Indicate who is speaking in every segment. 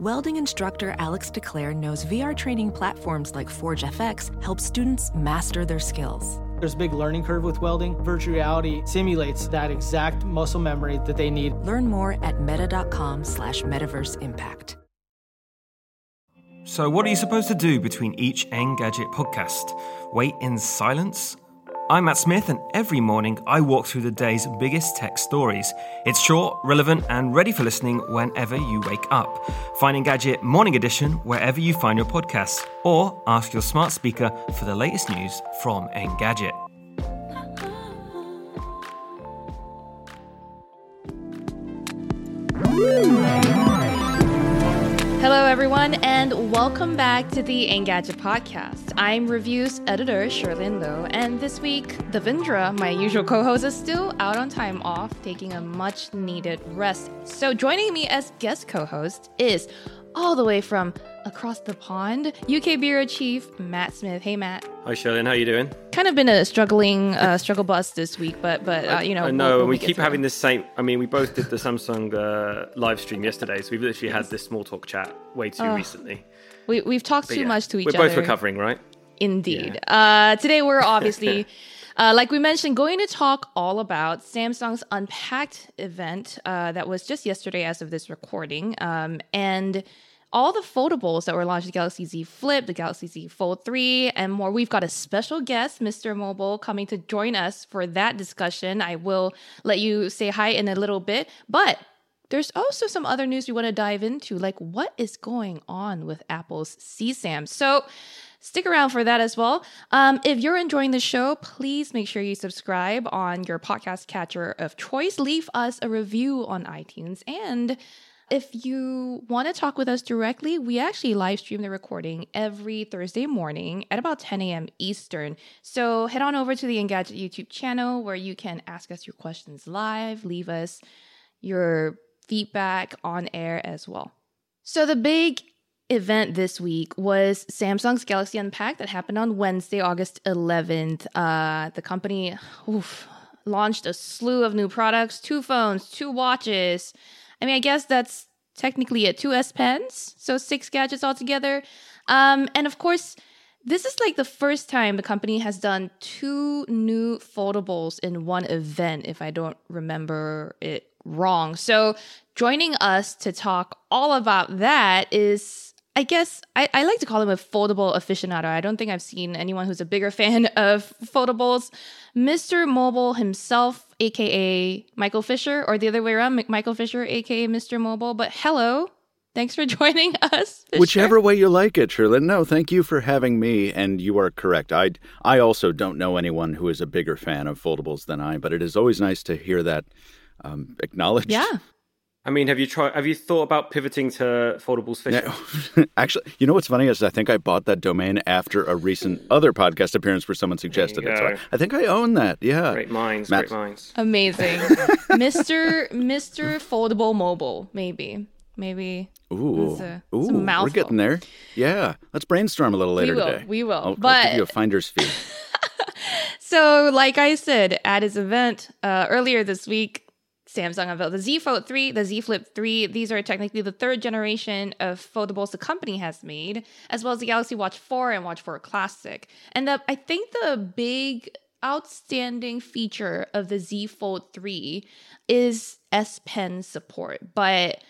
Speaker 1: Welding instructor Alex DeClaire knows VR training platforms like Forge FX help students master their skills.
Speaker 2: There's a big learning curve with welding. Virtual reality simulates that exact muscle memory that they need.
Speaker 1: Learn more at meta.com slash metaverse impact.
Speaker 3: So, what are you supposed to do between each Engadget podcast? Wait in silence? I'm Mat Smith, and every morning I walk through the day's biggest tech stories. It's short, relevant, and ready for listening whenever you wake up. Find Engadget Morning Edition wherever you find your podcasts, or ask your smart speaker for the latest news from Engadget.
Speaker 4: Hello, everyone, and welcome back to the Engadget podcast. I'm reviews editor Cherlynn Low, and this week, Devindra, my usual co host, is still out on time off, taking a much needed rest. So, joining me as guest co host is all the way from across the pond, UK Bureau Chief Mat Smith. Hey, Mat.
Speaker 3: Hi, Cherlynn. How you doing?
Speaker 4: Kind of been a struggling uh, struggle bus this week, but but uh, you know,
Speaker 3: I know,
Speaker 4: we'll-
Speaker 3: and we
Speaker 4: we'll get
Speaker 3: keep having this same. I mean, we both did the Samsung uh, live stream yesterday, so we've literally had this small talk chat way too recently.
Speaker 4: We we've talked
Speaker 3: But
Speaker 4: too
Speaker 3: yeah,
Speaker 4: much to each other.
Speaker 3: We're
Speaker 4: other.
Speaker 3: both recovering, right?
Speaker 4: Indeed. Uh, today we're obviously, uh, like we mentioned, going to talk all about Samsung's Unpacked event uh, that was just yesterday as of this recording. Um, and all the foldables that were launched, the Galaxy Z Flip, the Galaxy Z Fold 3, and more. We've got a special guest, Mr. Mobile, coming to join us for that discussion. I will let you say hi in a little bit. But there's also some other news we want to dive into, like what is going on with Apple's CSAM. So stick around for that as well. Um, if you're enjoying the show, please make sure you subscribe on your podcast catcher of choice. Leave us a review on iTunes. And if you want to talk with us directly, we actually live stream the recording every Thursday morning at about 10 a.m. Eastern. So head on over to the Engadget YouTube channel where you can ask us your questions live, leave us your feedback on air as well. So the big event this week was Samsung's Galaxy Unpacked that happened on Wednesday, August 11th. Uh, the company oof, launched a slew of new products, two phones, two watches. I mean, I guess that's technically it, two S Pens, so six gadgets altogether. Um, and of course, this is like the first time the company has done two new foldables in one event, if I don't remember it wrong. So, joining us to talk all about that is, I guess, I, I like to call him a foldable aficionado. I don't think I've seen anyone who's a bigger fan of foldables. Mr. Mobile himself, aka Michael Fisher, or the other way around, Michael Fisher, aka Mr. Mobile. But hello. Thanks for joining us. Fisher.
Speaker 5: Whichever way you like it, Cherlynn. No, thank you for having me. And you are correct. I, I also don't know anyone who is a bigger fan of foldables than I, but it is always nice to hear that um, acknowledged.
Speaker 4: Yeah.
Speaker 3: I mean, have you tried? Have you thought about pivoting to foldables fish?
Speaker 5: Yeah. Actually, you know what's funny is I think I bought that domain after a recent other podcast appearance where someone suggested it. So I. I think I own that. Yeah.
Speaker 3: Great minds,
Speaker 5: Mat-
Speaker 3: great minds.
Speaker 4: Amazing. Mr. Mr. Foldable Mobile, maybe. Maybe.
Speaker 5: Ooh,
Speaker 4: It's a-
Speaker 5: ooh,
Speaker 4: it's a
Speaker 5: we're getting there. Yeah, let's brainstorm a little later
Speaker 4: will,
Speaker 5: today.
Speaker 4: we will,
Speaker 5: I'll, I'll
Speaker 4: but-
Speaker 5: give you a finder's fee.
Speaker 4: So, like I said at his event uh, earlier this week, Samsung unveiled the Z Fold 3, the Z Flip 3. These are technically the third generation of foldables the company has made, as well as the Galaxy Watch 4 and Watch 4 Classic. And the, I think the big outstanding feature of the Z Fold 3 is S Pen support. But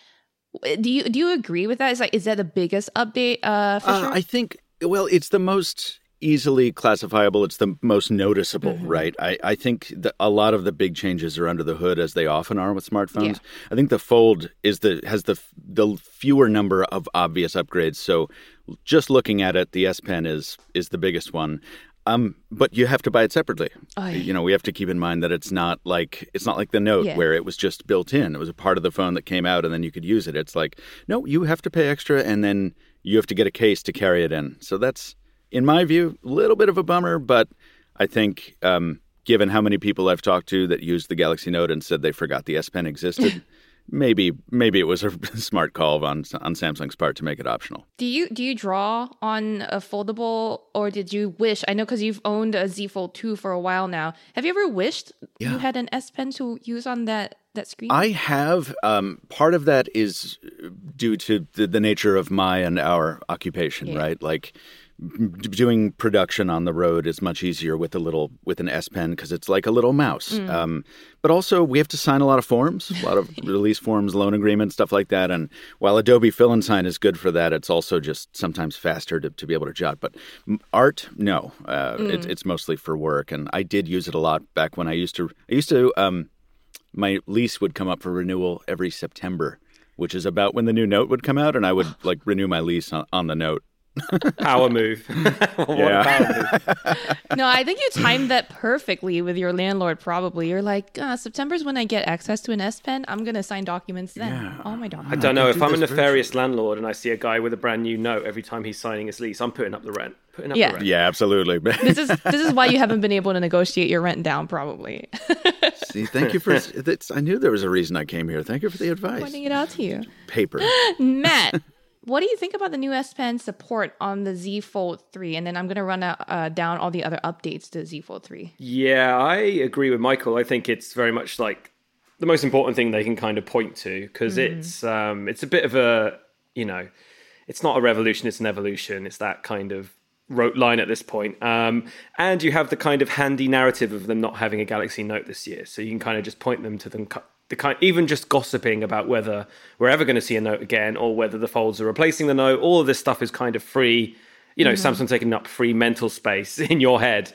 Speaker 4: do you do you agree with that? Is like is that the biggest update, uh?
Speaker 5: Uh, I think, well, it's the most easily classifiable. It's the most noticeable,
Speaker 4: Mm-hmm.
Speaker 5: right? I, I think a lot of the big changes are under the hood, as they often are with smartphones. I think the Fold is the has the the fewer number of obvious upgrades. So, just looking at it, the S Pen is is the biggest one. Um, but you have to buy it separately.
Speaker 4: Oh, yeah.
Speaker 5: You know, we have to keep in mind that it's not like it's not like the Note
Speaker 4: Yeah.
Speaker 5: where it was just built in. It was a part of the phone that came out, and then you could use it. It's like no, you have to pay extra, and then you have to get a case to carry it in. So that's, in my view, a little bit of a bummer. But I think, um, given how many people I've talked to that used the Galaxy Note and said they forgot the S Pen existed. Maybe, maybe it was a smart call on on Samsung's part to make it optional.
Speaker 4: Do you do you draw on a foldable, or did you wish? I know because you've owned a Z Fold two for a while now. Have you ever wished you had an S Pen to use on that that screen?
Speaker 5: I have. Um, part of that is due to the, the nature of my and our occupation,
Speaker 4: Yeah.
Speaker 5: right? Like doing production on the road is much easier with a little with an S Pen because it's like a little mouse.
Speaker 4: Mm.
Speaker 5: Um, but also, we have to sign a lot of forms, a lot of release forms, loan agreements, stuff like that. And while Adobe Fill and Sign is good for that, it's also just sometimes faster to, to be able to jot. But art, no, uh, it, it's mostly for work. And I did use it a lot back when I used to. I used to. Um, my lease would come up for renewal every September, which is about when the new note would come out, and I would like renew my lease on, on the note.
Speaker 3: Power move. What a
Speaker 5: Yeah.
Speaker 3: power move.
Speaker 4: no, I think you timed that perfectly with your landlord. Probably you're like uh, September's when I get access to an S Pen. I'm gonna sign documents then. All my
Speaker 3: God.
Speaker 4: I
Speaker 3: don't know.
Speaker 5: I
Speaker 3: If
Speaker 5: do
Speaker 3: I'm a
Speaker 5: this
Speaker 3: nefarious landlord and I see a guy with a brand new note every time he's signing his lease, I'm putting up the rent. Putting up
Speaker 4: Yeah.
Speaker 3: the rent.
Speaker 5: Yeah, absolutely.
Speaker 4: This is this is why you haven't been able to negotiate your rent down. Probably
Speaker 5: See, thank you for. That's, I knew there was a reason I came here. Thank you for the advice.
Speaker 4: pointing it out to you.
Speaker 5: Paper.
Speaker 4: Mat, what do you think about the new S Pen support on the Z Fold 3? And then I'm going to run out, uh, down all the other updates to Z Fold 3.
Speaker 3: Yeah, I agree with Michael. I think it's very much like the most important thing they can kind of point to because it's um, it's a bit of a you know, it's not a revolution, it's an evolution. It's that kind of rote line at this point. Um, and you have the kind of handy narrative of them not having a Galaxy Note this year, so you can kind of just point them to them. The kind, even just gossiping about whether we're ever going to see a note again, or whether the folds are replacing the note. All of this stuff is kind of free. You know, Samsung taking up free mental space in your head,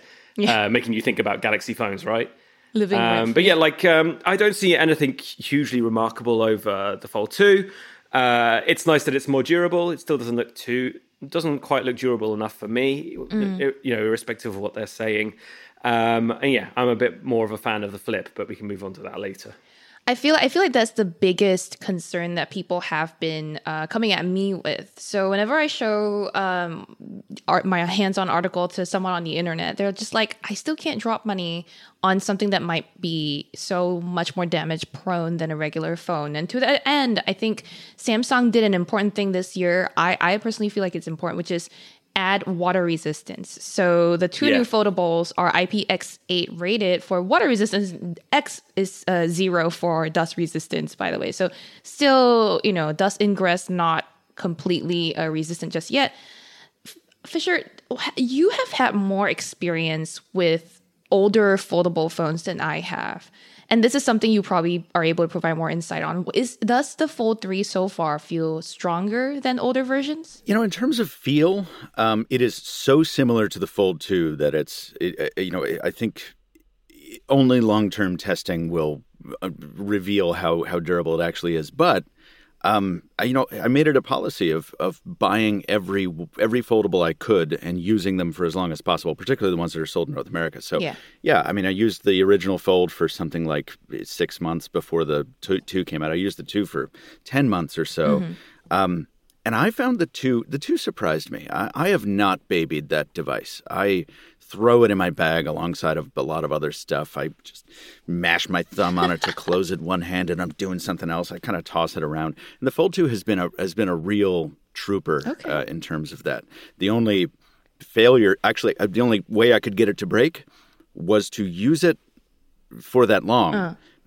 Speaker 3: uh, making you think about Galaxy phones, right?
Speaker 4: Living
Speaker 3: Um, but yeah, like um, I don't see anything hugely remarkable over the Fold Two. Uh, it's nice that it's more durable. It still doesn't look too doesn't quite look durable enough for me.
Speaker 4: Mm.
Speaker 3: You know, irrespective of what they're saying. Um, and yeah, I'm a bit more of a fan of the Flip, but we can move on to that later.
Speaker 4: I feel I feel like that's the biggest concern that people have been uh, coming at me with. So whenever I show um, art, my hands-on article to someone on the internet, they're just like, "I still can't drop money on something that might be so much more damage prone than a regular phone." And to that end, I think Samsung did an important thing this year. I, I personally feel like it's important, which is add water resistance. So the two
Speaker 3: Yeah.
Speaker 4: new foldables are IPX8 rated for water resistance. X is uh, zero for dust resistance, by the way. So still, you know, dust ingress not completely uh, resistant just yet. F- Fisher, you have had more experience with older foldable phones than I have. And this is something you probably are able to provide more insight on. Is does the Fold 3 so far feel stronger than older versions?
Speaker 5: You know, in terms of feel, um, it is so similar to the Fold 2 that it's, it, uh, you know, I think only long term testing will uh, reveal how, how durable it actually is. But, um, I, you know, I made it a policy of, of buying every every foldable I could and using them for as long as possible, particularly the ones that are sold in North America. So,
Speaker 4: Yeah.
Speaker 5: yeah, I mean, I used the original Fold for something like six months before the two, two came out. I used the two for 10 months or so. Um, and I found the two, the two surprised me. I, I have not babied that device. I throw it in my bag alongside of a lot of other stuff. I just mash my thumb on it to close it one hand and I'm doing something else. I kind of toss it around. And the Fold 2 has been a, has been a real trooper uh, in terms of that. The only failure, actually, uh, the only way I could get it to break was to use it for that long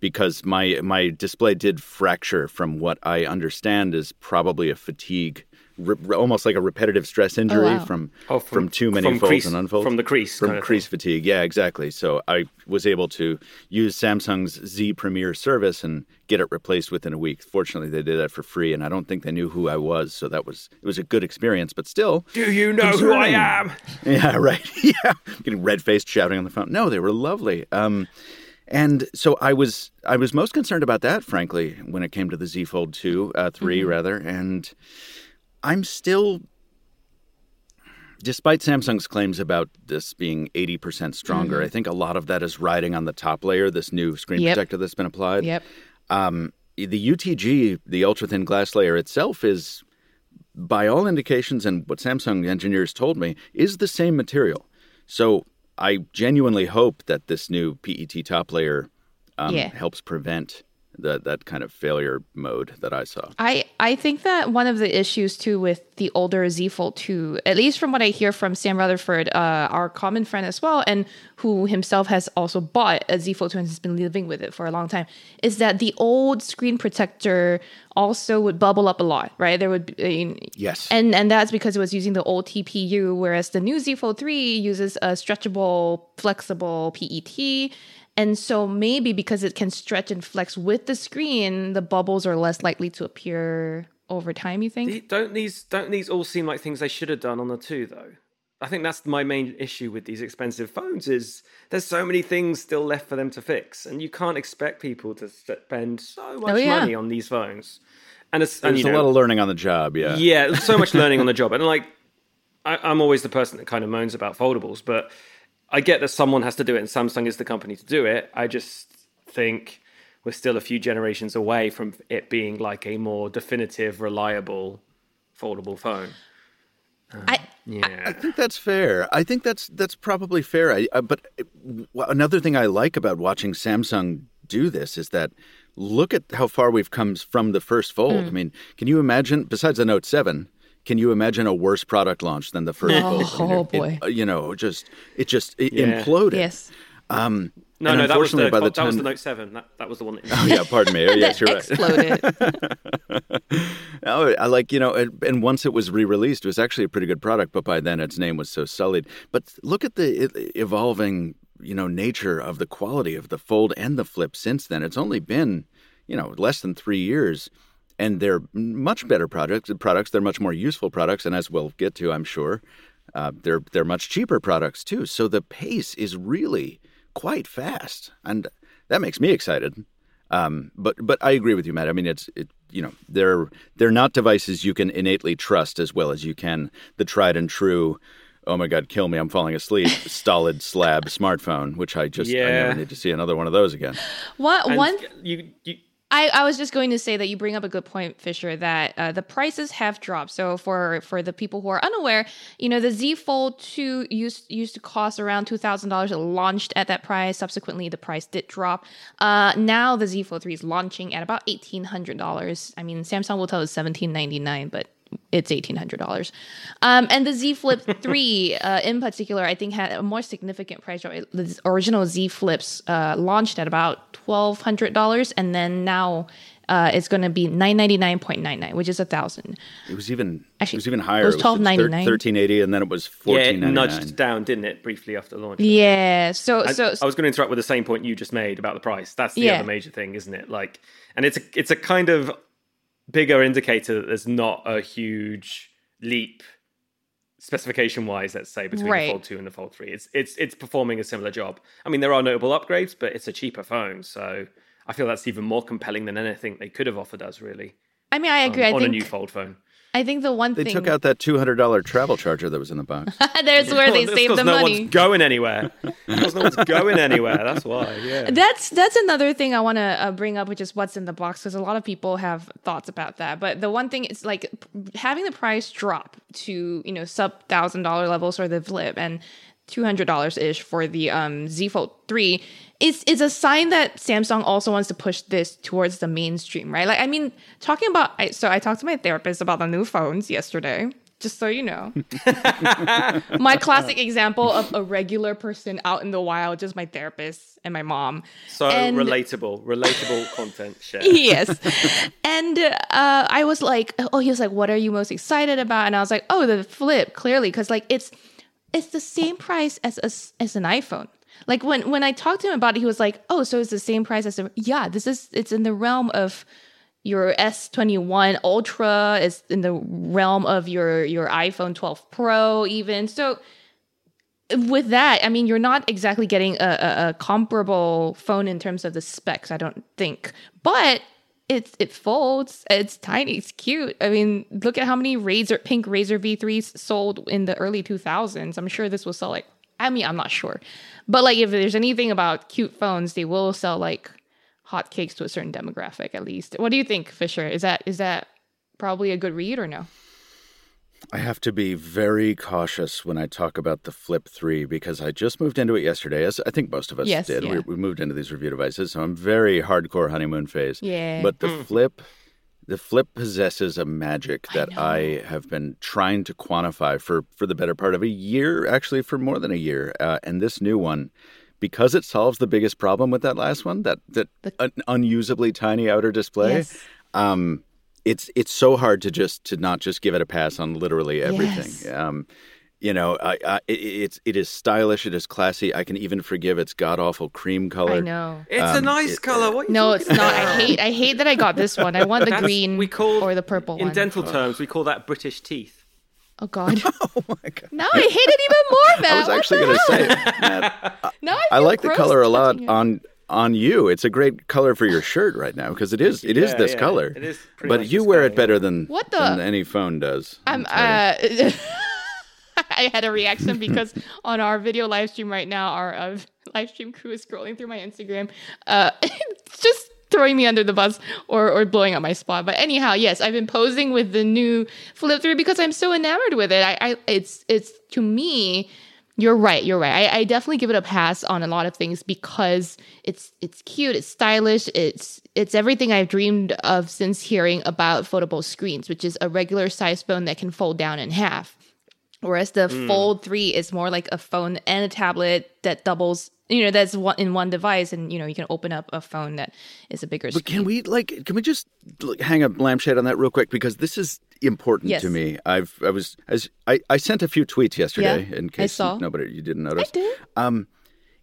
Speaker 5: because my my display did fracture from what I understand is probably a fatigue, re- re- almost like a repetitive stress injury
Speaker 4: wow.
Speaker 5: from,
Speaker 3: Oh,
Speaker 5: from
Speaker 3: from-
Speaker 5: too many
Speaker 3: from
Speaker 5: folds
Speaker 3: crease-
Speaker 5: and unfolds
Speaker 3: from the crease
Speaker 5: from
Speaker 3: kind of
Speaker 5: crease fatigue. Yeah, exactly. So I was able to use Samsung's Z Premier service and get it replaced within a week. Fortunately, they did that for free, and I don't think they knew who I was, so that was it was a good experience. But still,
Speaker 3: Do you know who I am?
Speaker 5: yeah, right. yeah, getting red faced, shouting on the phone. No, they were lovely. Um, and so I was I was most concerned about that, frankly, when it came to the Z Fold two, uh, 3 rather. And I'm still despite Samsung's claims about this being 80% stronger, I think a lot of that is riding on the top layer, this new screen
Speaker 4: Yep.
Speaker 5: protector that's been applied.
Speaker 4: Yep.
Speaker 5: Um, the UTG, the ultra thin glass layer itself, is, by all indications and what Samsung engineers told me, is the same material. So I genuinely hope that this new PET top layer um,
Speaker 4: Yeah.
Speaker 5: helps prevent that that kind of failure mode that I saw.
Speaker 4: I, I think that one of the issues too with the older Z Fold 2, at least from what I hear from Sam Rutherford, uh, our common friend as well, and who himself has also bought a Z Fold 2 and has been living with it for a long time, is that the old screen protector also would bubble up a lot, right? There would be,
Speaker 5: Yes.
Speaker 4: and and that's because it was using the old TPU, whereas the new Z Fold 3 uses a stretchable, flexible PET. And so maybe because it can stretch and flex with the screen, the bubbles are less likely to appear over time, you think?
Speaker 3: Don't these don't these all seem like things they should have done on the two though? I think that's my main issue with these expensive phones is there's so many things still left for them to fix, and you can't expect people to spend so oh, much
Speaker 4: Oh, yeah.
Speaker 3: money on these phones. And it's and,
Speaker 5: There's
Speaker 3: you
Speaker 5: a
Speaker 3: know,
Speaker 5: lot of learning on the job, yeah.
Speaker 3: yeah, so much learning on the job. And like, I, I'm always the person that kind of moans about foldables, but I get that someone has to do it, and Samsung is the company to do it. I just think we're still a few generations away from it being like a more definitive, reliable foldable phone.
Speaker 4: I,
Speaker 3: Yeah.
Speaker 5: I think that's fair. I think that's that's probably fair. I, uh, but uh, w- another thing I like about watching Samsung do this is that look at how far we've come from the first fold. I mean, can you imagine? Besides the Note Seven, can you imagine a worse product launch than the first fold? I mean,
Speaker 4: Oh,
Speaker 5: it- it,
Speaker 4: boy.
Speaker 5: uh, you know, just it just it
Speaker 3: Yeah.
Speaker 5: imploded.
Speaker 4: yes.
Speaker 5: Um,
Speaker 3: no, no, that was the
Speaker 5: unfortunately, by the
Speaker 3: that was the Note Seven. That that was the one. That
Speaker 5: Oh yeah, pardon me. Oh, yes, you're right.
Speaker 4: Exploded.
Speaker 5: Oh, I like you know, and, and once it was re-released, it was actually a pretty good product. But by then, its name was so sullied. But look at the evolving, you know, nature of the quality of the Fold and the Flip since then. It's only been, you know, less than three years, and they're much better products. Products. They're much more useful products, and as we'll get to, I'm sure, uh, they're they're much cheaper products too. So the pace is really quite fast, and that makes me excited. Um, but but I agree with you, Mat. I mean, it's it, you know they're they're not devices you can innately trust as well as you can the tried and true. Oh my God, kill me! I'm falling asleep. Stolid slab smartphone, which I just I
Speaker 3: Yeah.
Speaker 5: never need to see another one of those again.
Speaker 3: What
Speaker 4: one
Speaker 3: you, you
Speaker 4: I, I was just going to say that you bring up a good point, Fisher, that uh, the prices have dropped. So for for the people who are unaware, you know, the Z Fold 2 used used to cost around two thousand dollars. It launched at that price. Subsequently, the price did drop. Uh, now the Z Fold 3 is launching at about eighteen hundred dollars. I mean, Samsung will tell us seventeen ninety nine, but it's eighteen hundred dollars. Um, and the Z Flip three, uh, in particular, I think had a more significant price drop. The original Z Flips uh, launched at about twelve hundred dollars, and then now uh, it's going to be nine ninety nine point nine nine, which is a thousand.
Speaker 5: It was even
Speaker 4: Actually,
Speaker 5: it was even higher.
Speaker 4: it was $12.99.
Speaker 5: Thirteen eighty, and then it was
Speaker 3: yeah,
Speaker 5: fourteen
Speaker 3: it nudged down, didn't it, briefly after launch?
Speaker 4: Yeah. So
Speaker 3: I,
Speaker 4: so
Speaker 3: I was going to interrupt with the same point you just made about the price. That's the
Speaker 4: Yeah.
Speaker 3: other major thing, isn't it? Like, and it's a it's a kind of bigger indicator that there's not a huge leap specification wise. Let's say between
Speaker 4: Right.
Speaker 3: the Fold Two and the Fold Three. It's it's it's performing a similar job. I mean, there are notable upgrades, but it's a cheaper phone, so I feel that's even more compelling than anything they could have offered us. Really,
Speaker 4: I mean, I agree.
Speaker 3: on,
Speaker 4: I
Speaker 3: on a new Fold phone.
Speaker 4: I think the one
Speaker 5: They
Speaker 4: thing
Speaker 5: took out that two hundred dollar travel charger that was in the box.
Speaker 4: there's where they
Speaker 3: Well, that's
Speaker 4: save
Speaker 3: 'cause
Speaker 4: the
Speaker 3: no
Speaker 4: money.
Speaker 3: one's going anywhere. Because no one's going anywhere. That's why. Yeah.
Speaker 4: That's that's another thing I want to uh, bring up, which is what's in the box, because a lot of people have thoughts about that. But the one thing is like p- having the price drop to you know sub thousand dollar levels for the Flip and two hundred dollars ish for the um, Z Fold three is is a sign that Samsung also wants to push this towards the mainstream, right? Like I mean, talking about I, so I talked to my therapist about the new phones yesterday. Just so you know, my classic example of a regular person out in the wild, just my therapist and my mom.
Speaker 3: So
Speaker 4: And-
Speaker 3: relatable, relatable content share.
Speaker 4: yes. And uh, I was like, oh, he was like, what are you most excited about? And I was like, oh, the flip, clearly, because like it's it's the same price as as, as an iPhone. Like when when I talked to him about it, he was like, oh, so it's the same price as yeah. This is it's in the realm of your S21 Ultra. It's in the realm of your your iPhone 12 Pro, even so with that, I mean, you're not exactly getting a, a, a comparable phone in terms of the specs, I don't think. But it's it folds. It's tiny. It's cute. I mean, look at how many Razr pink Razr V3s sold in the early 2000s. I'm sure this will sell like. I mean, I'm not sure, but like if there's anything about cute phones, they will sell like hotcakes to a certain demographic at least. What do you think, Fisher? Is that is that probably a good read or no?
Speaker 5: I have to be very cautious when I talk about the Flip 3 because I just moved into it yesterday, as I think most of us
Speaker 4: Yes,
Speaker 5: did.
Speaker 4: yeah.
Speaker 5: We, we moved into these review devices, so I'm very hardcore honeymoon phase.
Speaker 4: Yeah.
Speaker 5: But the hmm. Flip, the Flip possesses a magic that I, have been trying to quantify for for the better part of a year, actually for more than a year. Uh, and this new one, because it solves the biggest problem with that last one, that that un- unusably tiny outer display.
Speaker 4: Yes.
Speaker 5: Um, it's it's so hard to just to not just give it a pass on literally everything.
Speaker 4: Yes.
Speaker 5: Um, you know, I, I, it's it is stylish. It is classy. I can even forgive its god awful cream color.
Speaker 4: I know.
Speaker 3: It's a
Speaker 5: Um,
Speaker 3: nice
Speaker 5: it-
Speaker 3: color. What
Speaker 4: No,
Speaker 3: talking
Speaker 4: it's not. I hate I hate that I got this one. I want the
Speaker 3: That's-
Speaker 4: green
Speaker 3: we call
Speaker 4: or the purple
Speaker 3: in
Speaker 4: one.
Speaker 3: dental terms we call that British teeth.
Speaker 4: oh god.
Speaker 5: Oh my god!
Speaker 4: Now I hate it even more, Mat.
Speaker 5: I was
Speaker 4: What
Speaker 5: actually going to say. Mat,
Speaker 4: Now I,
Speaker 5: I like the color a lot
Speaker 4: it.
Speaker 5: on on you. It's a great color for your shirt right now because it is it is
Speaker 3: Yeah,
Speaker 5: this
Speaker 3: yeah,
Speaker 5: color.
Speaker 3: it is
Speaker 5: but you wear
Speaker 3: color,
Speaker 5: it better
Speaker 3: yeah.
Speaker 5: than
Speaker 4: What the-
Speaker 5: than any phone does.
Speaker 4: I'm
Speaker 5: I'll tell you.
Speaker 4: uh I had a reaction because on our video live stream right now, our uh, live stream crew is scrolling through my Instagram, uh, just throwing me under the bus or, or blowing up my spot. But anyhow, yes, I've been posing with the new Flip 3 because I'm so enamored with it. I, I it's it's to me, you're right. You're right. I, I definitely give it a pass on a lot of things because it's it's cute, it's stylish, it's it's everything I've dreamed of since hearing about foldable screens, which is a regular size phone that can fold down in half. Whereas the
Speaker 5: Hmm.
Speaker 4: Fold 3 is more like a phone and a tablet that doubles, you know, that's one, in one device. And, you know, you can open up a phone that is a bigger
Speaker 5: But
Speaker 4: screen.
Speaker 5: can we like can we just hang a lampshade on that real quick because this is important
Speaker 4: Yes.
Speaker 5: to me. I've I was as I, I sent a few tweets yesterday
Speaker 4: Yeah,
Speaker 5: in
Speaker 4: I
Speaker 5: case
Speaker 4: saw.
Speaker 5: nobody you didn't notice.
Speaker 4: I did.
Speaker 5: Um,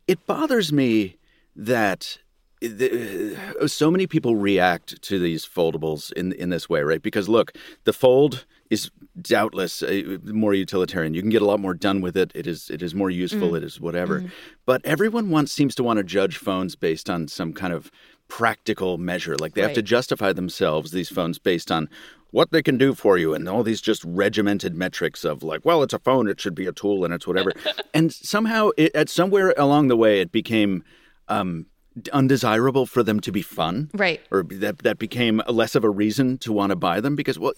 Speaker 5: it bothers me that the, so many people react to these foldables in in this way, right? Because look, the fold is doubtless more utilitarian. You can get a lot more done with it. It is it is more useful. It is whatever. But everyone wants seems to want to judge phones based on some kind of practical measure. Like they have to justify themselves these phones based on what they can do for you and all these just regimented metrics of like well it's a phone it should be a tool and it's whatever and somehow it, at somewhere along the way it became um, undesirable for them to be fun?
Speaker 4: Right.
Speaker 5: or that that became less of a reason to want to buy them? Because well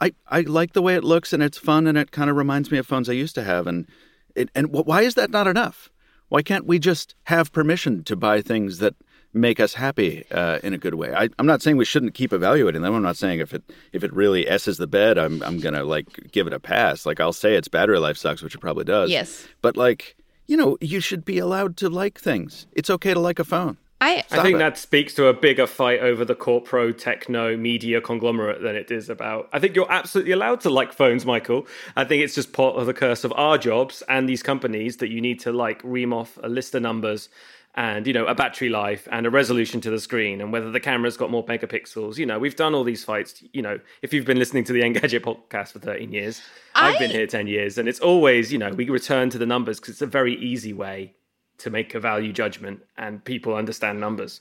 Speaker 5: I I like the way it looks and it's fun and it kind of reminds me of phones I used to have and it, and wh- why is that not enough? Why can't we just have permission to buy things that make us happy uh, in a good way? I, I'm not saying we shouldn't keep evaluating them. I'm not saying if it if it really s's the bed I'm I'm gonna like give it a pass. Like I'll say its battery life sucks which it probably does.
Speaker 4: Yes.
Speaker 5: but like you know you should be allowed to like things it's okay to like a phone
Speaker 4: I,
Speaker 3: I think
Speaker 5: it.
Speaker 3: that speaks to a bigger fight over the corpro techno media conglomerate than it is about. I think you're absolutely allowed to like phones, Michael. I think it's just part of the curse of our jobs and these companies that you need to like ream off a list of numbers and you know a battery life and a resolution to the screen and whether the camera's got more megapixels. You know, we've done all these fights. You know, if you've been listening to the Engadget podcast for 13 years, I've been here 10 years, and it's always you know we return to the numbers because it's a very easy way to make a value judgment and people understand numbers.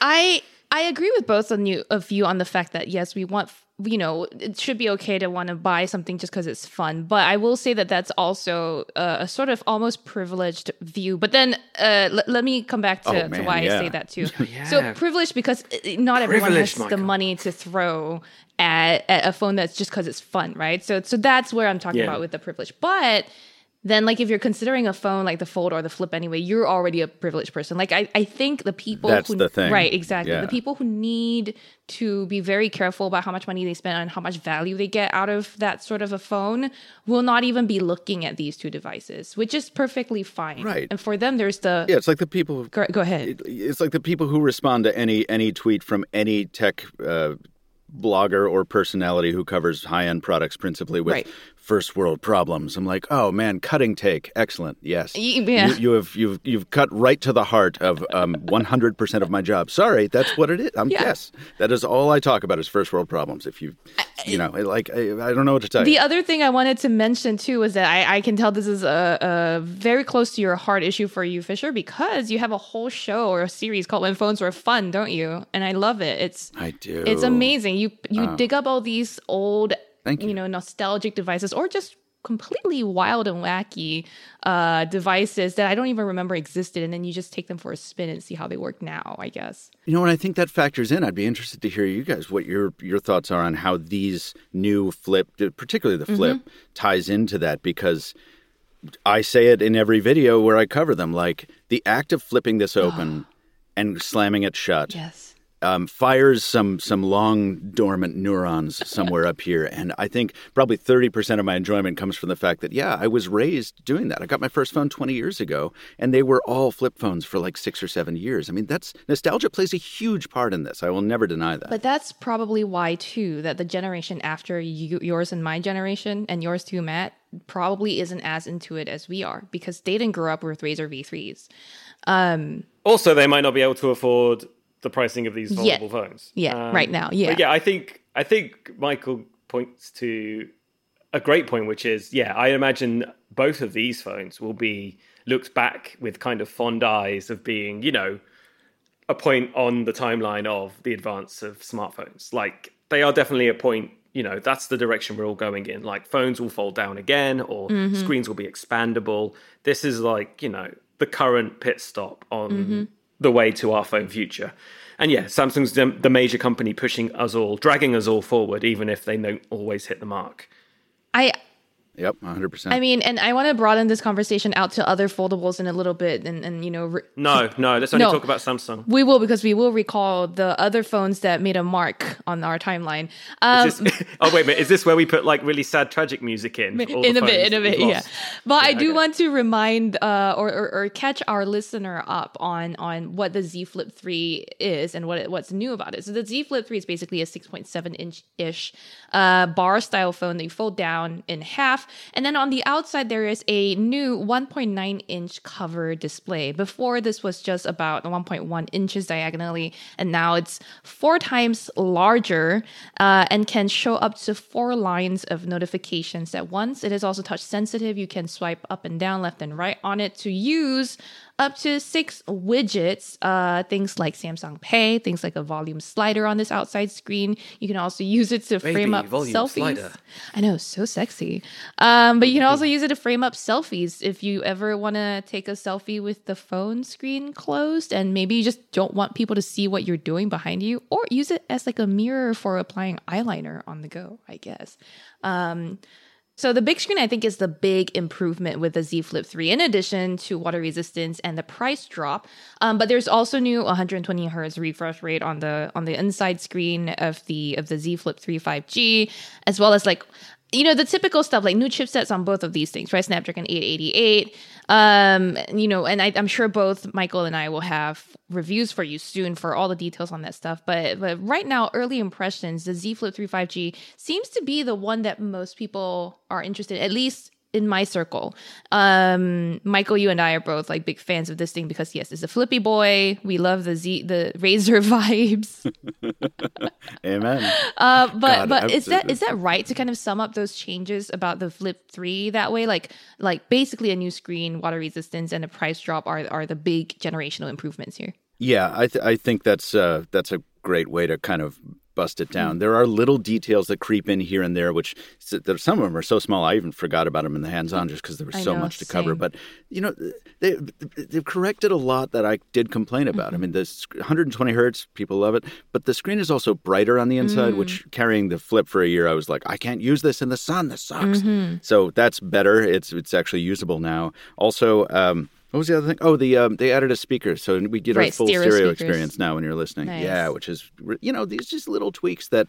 Speaker 4: I I agree with both of you of you on the fact that yes, we want you know it should be okay to want to buy something just because it's fun. But I will say that that's also uh, a sort of almost privileged view. But then uh, l- let me come back to,
Speaker 5: Oh,
Speaker 4: to
Speaker 5: man,
Speaker 4: why I say that too. So privileged because uh, not everyone has
Speaker 3: Privileged,
Speaker 4: the money to throw at, at a phone that's just because it's fun, right? So so that's where I'm talking
Speaker 3: Yeah.
Speaker 4: about with the privilege. But then like if you're considering a phone like the fold or the flip anyway you're already a privileged person like i, I think the people
Speaker 5: That's
Speaker 4: who
Speaker 5: the thing.
Speaker 4: right exactly
Speaker 5: Yeah.
Speaker 4: the people who need to be very careful about how much money they spend and how much value they get out of that sort of a phone will not even be looking at these two devices which is perfectly fine
Speaker 5: Right.
Speaker 4: and for them there's the
Speaker 5: yeah it's like the people who
Speaker 4: go, go ahead
Speaker 5: it's like the people who respond to any any tweet from any tech uh, blogger or personality who covers high end products principally with
Speaker 4: Right.
Speaker 5: First world problems. I'm like, oh man, cutting take, excellent, yes.
Speaker 4: Yeah.
Speaker 5: You, you have you've you've cut right to the heart of um, 100% of my job. Sorry, that's what it is. Um,
Speaker 4: Yeah.
Speaker 5: Yes, that is all I talk about is first world problems. If you, you know, like I, I don't know what to tell
Speaker 4: The
Speaker 5: you.
Speaker 4: The other thing I wanted to mention too was that I, I can tell this is a, a very close to your heart issue for you, Fisher, because you have a whole show or a series called When Phones Were Fun, don't you? And I love it. It's
Speaker 5: I do.
Speaker 4: it's amazing. You you dig up all these old,
Speaker 5: Thank you.
Speaker 4: know, nostalgic devices or just completely wild and wacky uh, devices that I don't even remember existed, and then you just take them for a spin and see how they work now. I guess.
Speaker 5: You know, and I think that factors in. I'd be interested to hear you guys what your your thoughts are on how these new flip, particularly the flip,
Speaker 4: Mm-hmm.
Speaker 5: ties into that because I say it in every video where I cover them. Like the act of flipping this open and slamming it shut
Speaker 4: Yes.
Speaker 5: Um, fires some some long dormant neurons somewhere up here, and I think probably thirty percent of my enjoyment comes from the fact that yeah, I was raised doing that. I got my first phone twenty years ago, and they were all flip phones for like six or seven years. I mean, that's nostalgia plays a huge part in this. I will never deny that.
Speaker 4: But that's probably why too that the generation after you, yours and my generation and yours too, Mat, probably isn't as into it as we are because they didn't grow up with Razr V3s.
Speaker 3: Um, Also, they might not be able to afford the pricing of these
Speaker 4: Yeah.
Speaker 3: phones.
Speaker 4: Yeah, right now, yeah.
Speaker 3: Yeah, I think I think Michael points to a great point, which is yeah, I imagine both of these phones will be looked back with kind of fond eyes of being, you know, a point on the timeline of the advance of smartphones. Like they are definitely a point. You know, that's the direction we're all going in. Like phones will fold down again, or
Speaker 4: Mm-hmm.
Speaker 3: screens will be expandable. This is like you know the current pit stop on
Speaker 4: Mm-hmm.
Speaker 3: The way to our phone future. And yeah, Samsung's the, the major company pushing us all, dragging us all forward, even if they don't always hit the mark.
Speaker 4: I
Speaker 5: yep, one hundred percent.
Speaker 4: I mean, and I want to broaden this conversation out to other foldables in a little bit, and and you know. Re-
Speaker 3: No, no, let's only
Speaker 4: No.
Speaker 3: talk about Samsung.
Speaker 4: we will because we will recall the other phones that made a mark on our timeline. Um,
Speaker 3: Is this- oh wait a minute, is this where we put like really sad tragic music in? all
Speaker 4: in
Speaker 3: the
Speaker 4: a bit, in a bit, yeah.
Speaker 3: lost?
Speaker 4: But I do
Speaker 3: okay.
Speaker 4: want to remind uh, or, or or catch our listener up on on what the Z Flip three is and what it, what's new about it. So the Z Flip three is basically a six point seven inch ish uh, bar style phone that you fold down in half, and then on the outside there is a new one point nine inch cover display. Before this was just about one point one inches diagonally, and now it's four times larger uh, and can show up to four lines of notifications at once. It is also touch sensitive. You can swipe up and down, left and right on it to use up to six widgets. Uh, things like Samsung Pay, things like a volume slider on this outside screen. You can also use it to frame up selfies.
Speaker 3: slider.
Speaker 4: I know, so sexy. Um, but you can also use it to frame up selfies if you ever want to take a selfie with the phone screen closed and maybe you just don't want people to see what you're doing behind you, or use it as like a mirror for applying eyeliner on the go, I guess. Um, so the big screen, I think, is the big improvement with the Z Flip 3, in addition to water resistance and the price drop. Um, but there's also new 120 hertz refresh rate on the on the inside screen of the of the Z Flip 3 5G, as well as like you know the typical stuff like new chipsets on both of these things, right? Snapdragon 888. Um, you know, and I, I'm sure both Michael and I will have reviews for you soon for all the details on that stuff. But but right now, early impressions, the Z Flip 3 5G seems to be the one that most people are interested, at least in my circle. Um, Michael, you and I are both like big fans of this thing because yes, it's a flippy boy. We love the Z the Razr vibes.
Speaker 5: Amen.
Speaker 4: Uh, but
Speaker 5: God,
Speaker 4: but is that is that right to kind of sum up those changes about the Flip Three that way? Like like basically a new screen, water resistance, and a price drop are are the big generational improvements here.
Speaker 5: Yeah, I th- I think that's uh, that's a great way to kind of bust it
Speaker 4: Mm.
Speaker 5: down. There are little details that creep in here and there, which there- some of them are so small I even forgot about them in the hands-on just because there was
Speaker 4: I
Speaker 5: so
Speaker 4: know,
Speaker 5: much to cover. But you know, they they've corrected a lot that I did complain about.
Speaker 4: Mm-hmm.
Speaker 5: I mean, the 120 hertz, people love it, but the screen is also brighter on the inside.
Speaker 4: Mm.
Speaker 5: Which carrying the flip for a year, I was like, I can't use this in the sun. This sucks.
Speaker 4: Mm-hmm.
Speaker 5: So that's better. It's it's actually usable now. Also. Um, what was the other thing? Oh, the um, they added a speaker, so we get
Speaker 4: Right,
Speaker 5: our full
Speaker 4: stereo
Speaker 5: stereo, experience now when you're listening.
Speaker 4: Nice.
Speaker 5: Yeah, which is you know these just little tweaks that.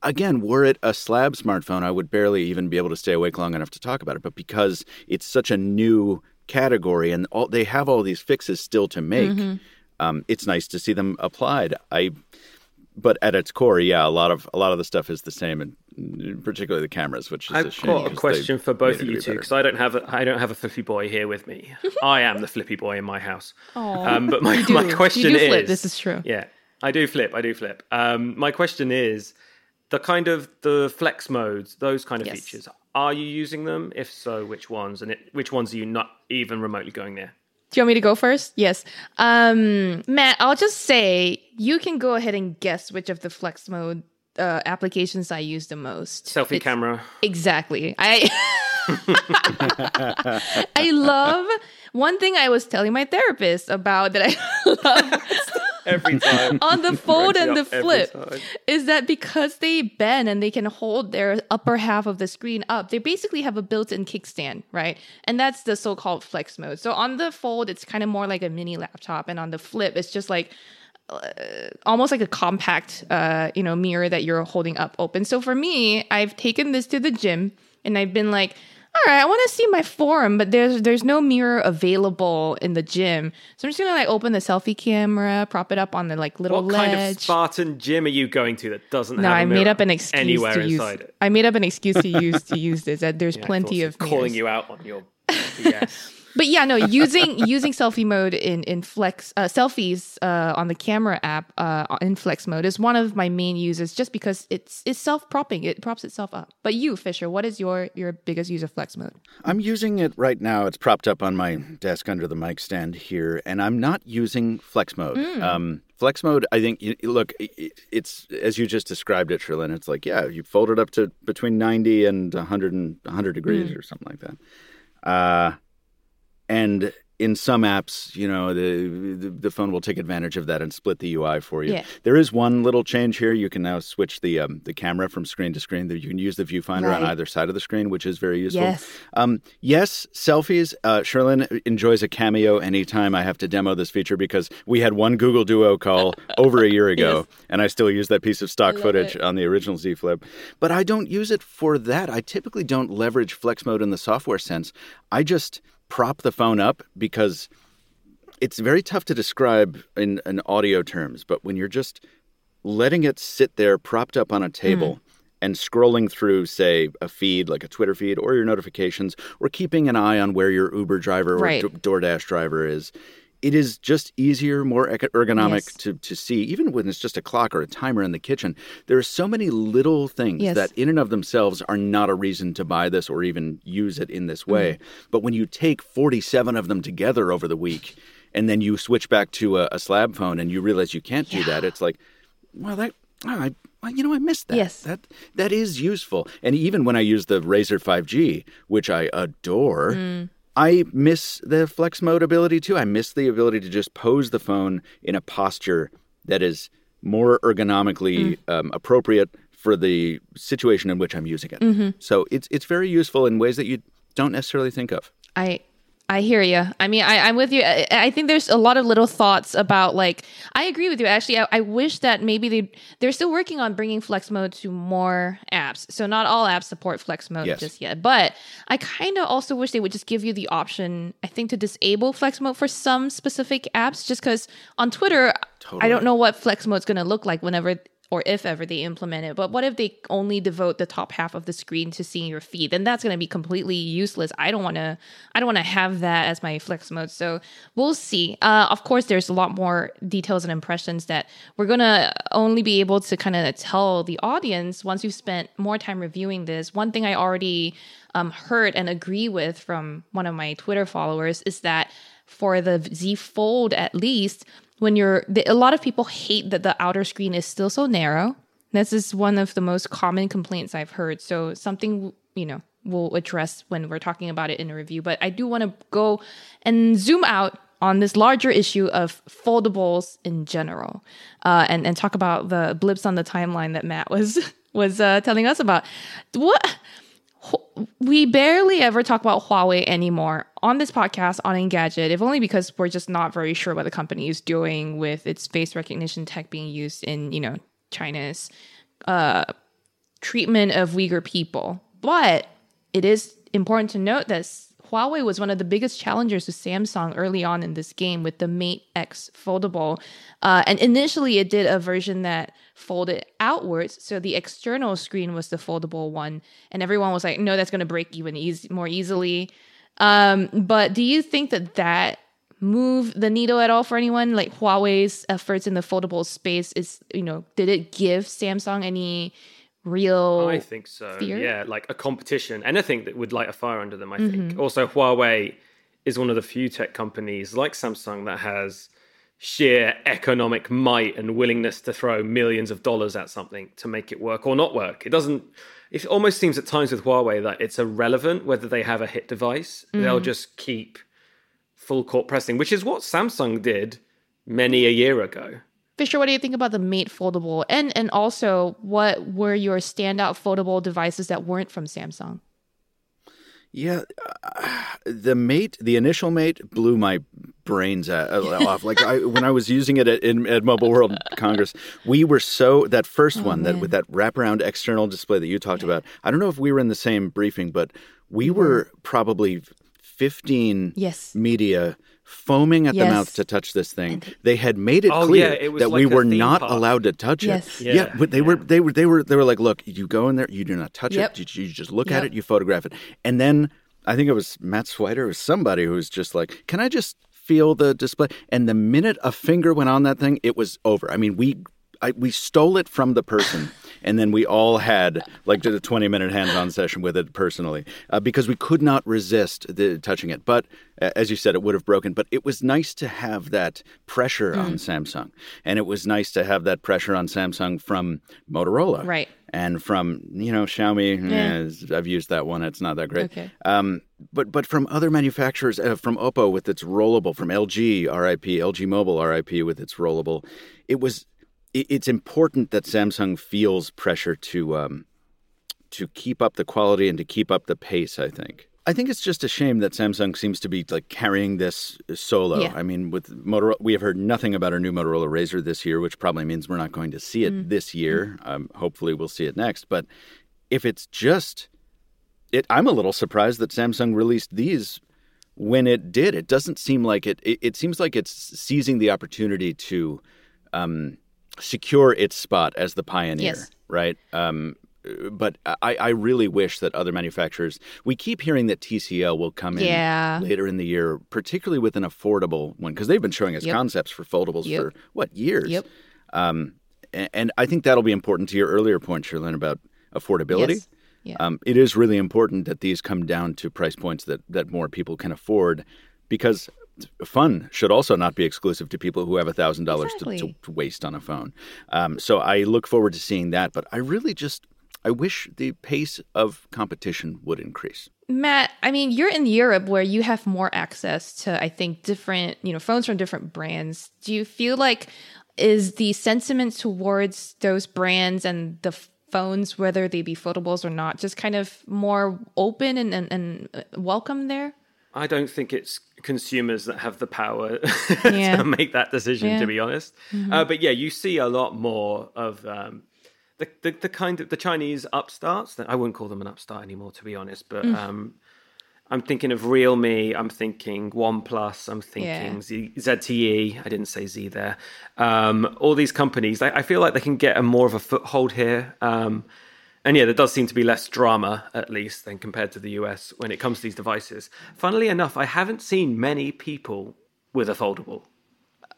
Speaker 5: Again, were it a slab smartphone, I would barely even be able to stay awake long enough to talk about it. But because it's such a new category and all, they have all these fixes still to make,
Speaker 4: Mm-hmm.
Speaker 5: um, it's nice to see them applied. I, but at its core, yeah, a lot of a lot of the stuff is the same, and particularly the cameras, which is a
Speaker 3: I've
Speaker 5: shame.
Speaker 3: got a question for both of you
Speaker 5: be
Speaker 3: two because I don't have a, I don't have a flippy boy here with me. I am the flippy boy in my house. Um, but my,
Speaker 4: do.
Speaker 3: my
Speaker 4: You
Speaker 3: question
Speaker 4: do
Speaker 3: is,
Speaker 4: flip, this is true.
Speaker 3: Yeah, I do flip. I do flip. Um, my question is, the kind of the flex modes, those kind of
Speaker 4: Yes.
Speaker 3: features. Are you using them? If so, which ones? And it, which ones are you not even remotely going near?
Speaker 4: Do you want me to go first? Yes. Um, Mat, I'll just say you can go ahead and guess which of the flex mode uh, applications I use the most.
Speaker 3: Selfie
Speaker 4: It's-
Speaker 3: camera.
Speaker 4: Exactly. I I love one thing I was telling my therapist about that I love
Speaker 3: Every time.
Speaker 4: on the fold and the flip is that because they bend and they can hold their upper half of the screen up, they basically have a built-in kickstand, right? And that's the so-called flex mode. So on the fold, it's kind of more like a mini laptop, and on the flip, it's just like uh, almost like a compact, uh, you know, mirror that you're holding up open. So for me, I've taken this to the gym, and I've been like. All right, I want to see my form, but there's there's no mirror available in the gym, so I'm just gonna like open the selfie camera, prop it up on the like little
Speaker 3: What
Speaker 4: ledge.
Speaker 3: kind of Spartan gym are you going to that doesn't
Speaker 4: No,
Speaker 3: have a
Speaker 4: I made up an excuse
Speaker 3: anywhere
Speaker 4: to use.
Speaker 3: it?
Speaker 4: I made up an excuse to use to use this. That there's
Speaker 3: Yeah,
Speaker 4: plenty of
Speaker 3: calling
Speaker 4: mirrors.
Speaker 3: you out on your BS.
Speaker 4: But yeah, no, using using selfie mode in in Flex uh, selfies uh, on the camera app uh, in Flex mode is one of my main uses, just because it's it's self propping. It props itself up. But you, Fisher, what is your your biggest use of Flex mode?
Speaker 5: I'm using it right now. It's propped up on my desk under the mic stand here, and I'm not using flex mode.
Speaker 4: Hmm.
Speaker 5: Um, flex mode, I think, look, it's as you just described it, Cherlynn. It's like, yeah, you fold it up to between 90 and 100 and 100 degrees
Speaker 4: Hmm.
Speaker 5: or something like that. Uh, and in some apps, you know, the, the the phone will take advantage of that and split the UI for you.
Speaker 4: Yeah.
Speaker 5: There is one little change here. You can now switch the um, the camera from screen to screen. You can use the viewfinder on either side of the screen, which is very useful.
Speaker 4: Yes.
Speaker 5: Um, yes, selfies. Uh, Cherlynn enjoys a cameo anytime I have to demo this feature because we had one Google Duo call over a year ago, and I still use that piece of stock footage on the original Z Flip. But I don't use it for that. I typically don't leverage flex mode in the software sense. I just prop the phone up because it's very tough to describe in, in audio terms, but when you're just letting it sit there propped up on a table
Speaker 4: Mm.
Speaker 5: and scrolling through, say, a feed like a Twitter feed or your notifications, or keeping an eye on where your Uber driver or
Speaker 4: Right.
Speaker 5: D- DoorDash driver is, it is just easier, more ergonomic
Speaker 4: Yes.
Speaker 5: to, to see, even when it's just a clock or a timer in the kitchen. There are so many little things
Speaker 4: Yes.
Speaker 5: that, in and of themselves, are not a reason to buy this or even use it in this way.
Speaker 4: Mm-hmm.
Speaker 5: But when you take 47 of them together over the week, and then you switch back to a, a slab phone and you realize you can't do that, it's like, well, that. oh, I, well, you know, I missed that.
Speaker 4: Yes.
Speaker 5: That that is useful. And even when I use the Razr 5G, which I adore,
Speaker 4: Mm.
Speaker 5: I miss the flex mode ability too. I miss the ability to just pose the phone in a posture that is more ergonomically
Speaker 4: Mm.
Speaker 5: um, appropriate for the situation in which I'm using it.
Speaker 4: Mm-hmm.
Speaker 5: So it's it's very useful in ways that you don't necessarily think of.
Speaker 4: I I hear you. I mean, I, I'm with you. I, I think there's a lot of little thoughts about like. I agree with you. Actually, I, I wish that maybe they they're still working on bringing Flex Mode to more apps. So not all apps support Flex Mode
Speaker 5: Yes.
Speaker 4: just yet. But I kind of also wish they would just give you the option. I think to disable Flex Mode for some specific apps, just because on Twitter, I don't know what Flex Mode's going to look like whenever or if ever they implement it. But what if they only devote the top half of the screen to seeing your feed? Then that's going to be completely useless. I don't want to. I don't want to have that as my flex mode. So we'll see. Uh, of course, there's a lot more details and impressions that we're going to only be able to kind of tell the audience once we've spent more time reviewing this. One thing I already um, heard and agree with from one of my Twitter followers is that for the Z Fold, at least, when you're a lot of people hate that the outer screen is still so narrow. This is one of the most common complaints I've heard. So something you know we'll address when we're talking about it in a review. But I do want to go and zoom out on this larger issue of foldables in general, uh, and and talk about the blips on the timeline that Mat was was uh, telling us about. What we barely ever talk about Huawei anymore on this podcast on Engadget, if only because we're just not very sure what the company is doing with its face recognition tech being used in, you know, China's uh, treatment of Uyghur people. But it is important to note that Huawei was one of the biggest challengers to Samsung early on in this game with the Mate X foldable. Uh, and initially, it did a version that folded outwards, so the external screen was the foldable one, and everyone was like, "No, that's going to break even easy, more easily." Um, but do you think that that move the needle at all for anyone? Like Huawei's efforts in the foldable space is, you know, did it give Samsung any real?
Speaker 3: I think so.
Speaker 4: fear?
Speaker 3: Yeah, like a competition, anything that would light a fire under them. I
Speaker 4: Mm-hmm.
Speaker 3: think. Also, Huawei is one of the few tech companies like Samsung that has sheer economic might and willingness to throw millions of dollars at something to make it work or not work. It doesn't. It almost seems at times with Huawei that it's irrelevant whether they have a hit device.
Speaker 4: Mm.
Speaker 3: They'll just keep full court pressing, which is what Samsung did many a year ago.
Speaker 4: Fisher, what do you think about the Mate foldable? And and also, what were your standout foldable devices that weren't from Samsung?
Speaker 5: Yeah, uh, the mate, the initial mate, blew my brains off. Like I, when I was using it at, in, at Mobile World Congress, we were so that first one that with that wraparound external display that you talked about. I don't know if we were in the same briefing, but we were probably fifteen
Speaker 4: Yes.
Speaker 5: media foaming at
Speaker 4: Yes.
Speaker 5: the mouth to touch this thing. They had made it
Speaker 3: Oh,
Speaker 5: clear
Speaker 3: yeah, it
Speaker 5: that
Speaker 3: like
Speaker 5: we were not
Speaker 3: park.
Speaker 5: allowed to touch
Speaker 4: Yes.
Speaker 5: it.
Speaker 3: Yeah,
Speaker 5: Yeah, but they were they were they were they were like, look, you go in there, you do not touch
Speaker 4: Yep.
Speaker 5: it. You, you just look
Speaker 4: Yep.
Speaker 5: at it, you photograph it, and then I think it was Matt Swider or somebody who was just like, can I just feel the display? And the minute a finger went on that thing, it was over. I mean, we I, we stole it from the person. And then we all had like did a twenty minute hands on session with it personally uh, because we could not resist the, touching it. But uh, as you said, it would have broken. But it was nice to have that pressure on Samsung, and it was nice to have that pressure on Samsung from Motorola,
Speaker 4: Right.
Speaker 5: And from you know Xiaomi, eh, I've used that one. It's not that great.
Speaker 4: Okay.
Speaker 5: Um, but but from other manufacturers, uh, from Oppo with its rollable, from LG, RIP, LG Mobile, RIP with its rollable, it was. It, it's important that Samsung feels pressure to um, to keep up the quality and to keep up the pace. I think. I think it's just a shame that Samsung seems to be like carrying this solo.
Speaker 4: Yeah.
Speaker 5: I mean, with Motorola, we have heard nothing about our new Motorola Razr this year, which probably means we're not going to see it this year. Um, hopefully, we'll see it next. But if it's just it, I'm a little surprised that Samsung released these when it did. It doesn't seem like it. It, it seems like it's seizing the opportunity to um, secure its spot as the pioneer,
Speaker 4: Yes.
Speaker 5: right? Um, but I, I really wish that other manufacturers. We keep hearing that TCL will come in
Speaker 4: Yeah.
Speaker 5: later in the year, particularly with an affordable one, because they've been showing us
Speaker 4: Yep.
Speaker 5: concepts for foldables
Speaker 4: Yep.
Speaker 5: for what years.
Speaker 4: Yep.
Speaker 5: Um, a- and I think that'll be important to your earlier point, Cherlynn, about affordability.
Speaker 4: Yes. Yeah.
Speaker 5: Um, it is really important that these come down to price points that, that more people can afford because fun should also not be exclusive to people who have a $1,000 to,
Speaker 4: Exactly.
Speaker 5: to, to waste on a phone. Um, so I look forward to seeing that, but I really just I wish the pace of competition would increase.
Speaker 4: Mat, I mean, you're in Europe where you have more access to, I think, different, you know, phones from different brands. Do you feel like is the sentiment towards those brands and the phones, whether they be foldables or not, just kind of more open and, and, and welcome there?
Speaker 3: I don't think it's consumers that have the power
Speaker 4: Yeah.
Speaker 3: to make that decision,
Speaker 4: Yeah. Mm-hmm.
Speaker 3: to be honest. Uh, but yeah, you see a lot more of um, the, the the kind of the Chinese upstarts. That I wouldn't call them an upstart anymore, to be honest. But
Speaker 4: Mm.
Speaker 3: um, I'm thinking of Realme. I'm thinking OnePlus. I'm
Speaker 4: Yeah.
Speaker 3: thinking Z, ZTE. I didn't say Z there. Um, all these companies, I, I feel like they can get a more of a foothold here. Um, and yeah, there does seem to be less drama, at least, than compared to the US when it comes to these devices. Funnily enough, I haven't seen many people with a foldable.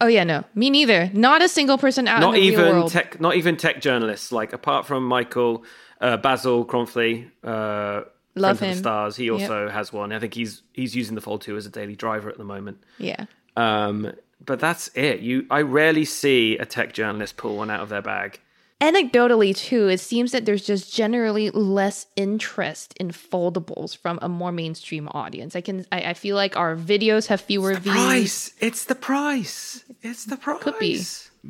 Speaker 4: Oh yeah, no, me neither. Not a single person out
Speaker 3: Not
Speaker 4: in the real
Speaker 3: even tech, not even tech journalists. Like apart from Michael uh, Basil Kronfli, uh,
Speaker 4: Love
Speaker 3: Friend of the
Speaker 4: him.
Speaker 3: Stars, he
Speaker 4: Yep.
Speaker 3: also has one. I think he's he's using the Fold 2 as a daily driver at the moment.
Speaker 4: yeah.
Speaker 3: Um, but that's it. You, I rarely see a tech journalist pull one out of their bag.
Speaker 4: Anecdotally, too, it seems that there's just generally less interest in foldables from a more mainstream audience. I can, I, I feel like our videos have fewer views.
Speaker 3: Price. It's the price. It's the price.
Speaker 4: Could be.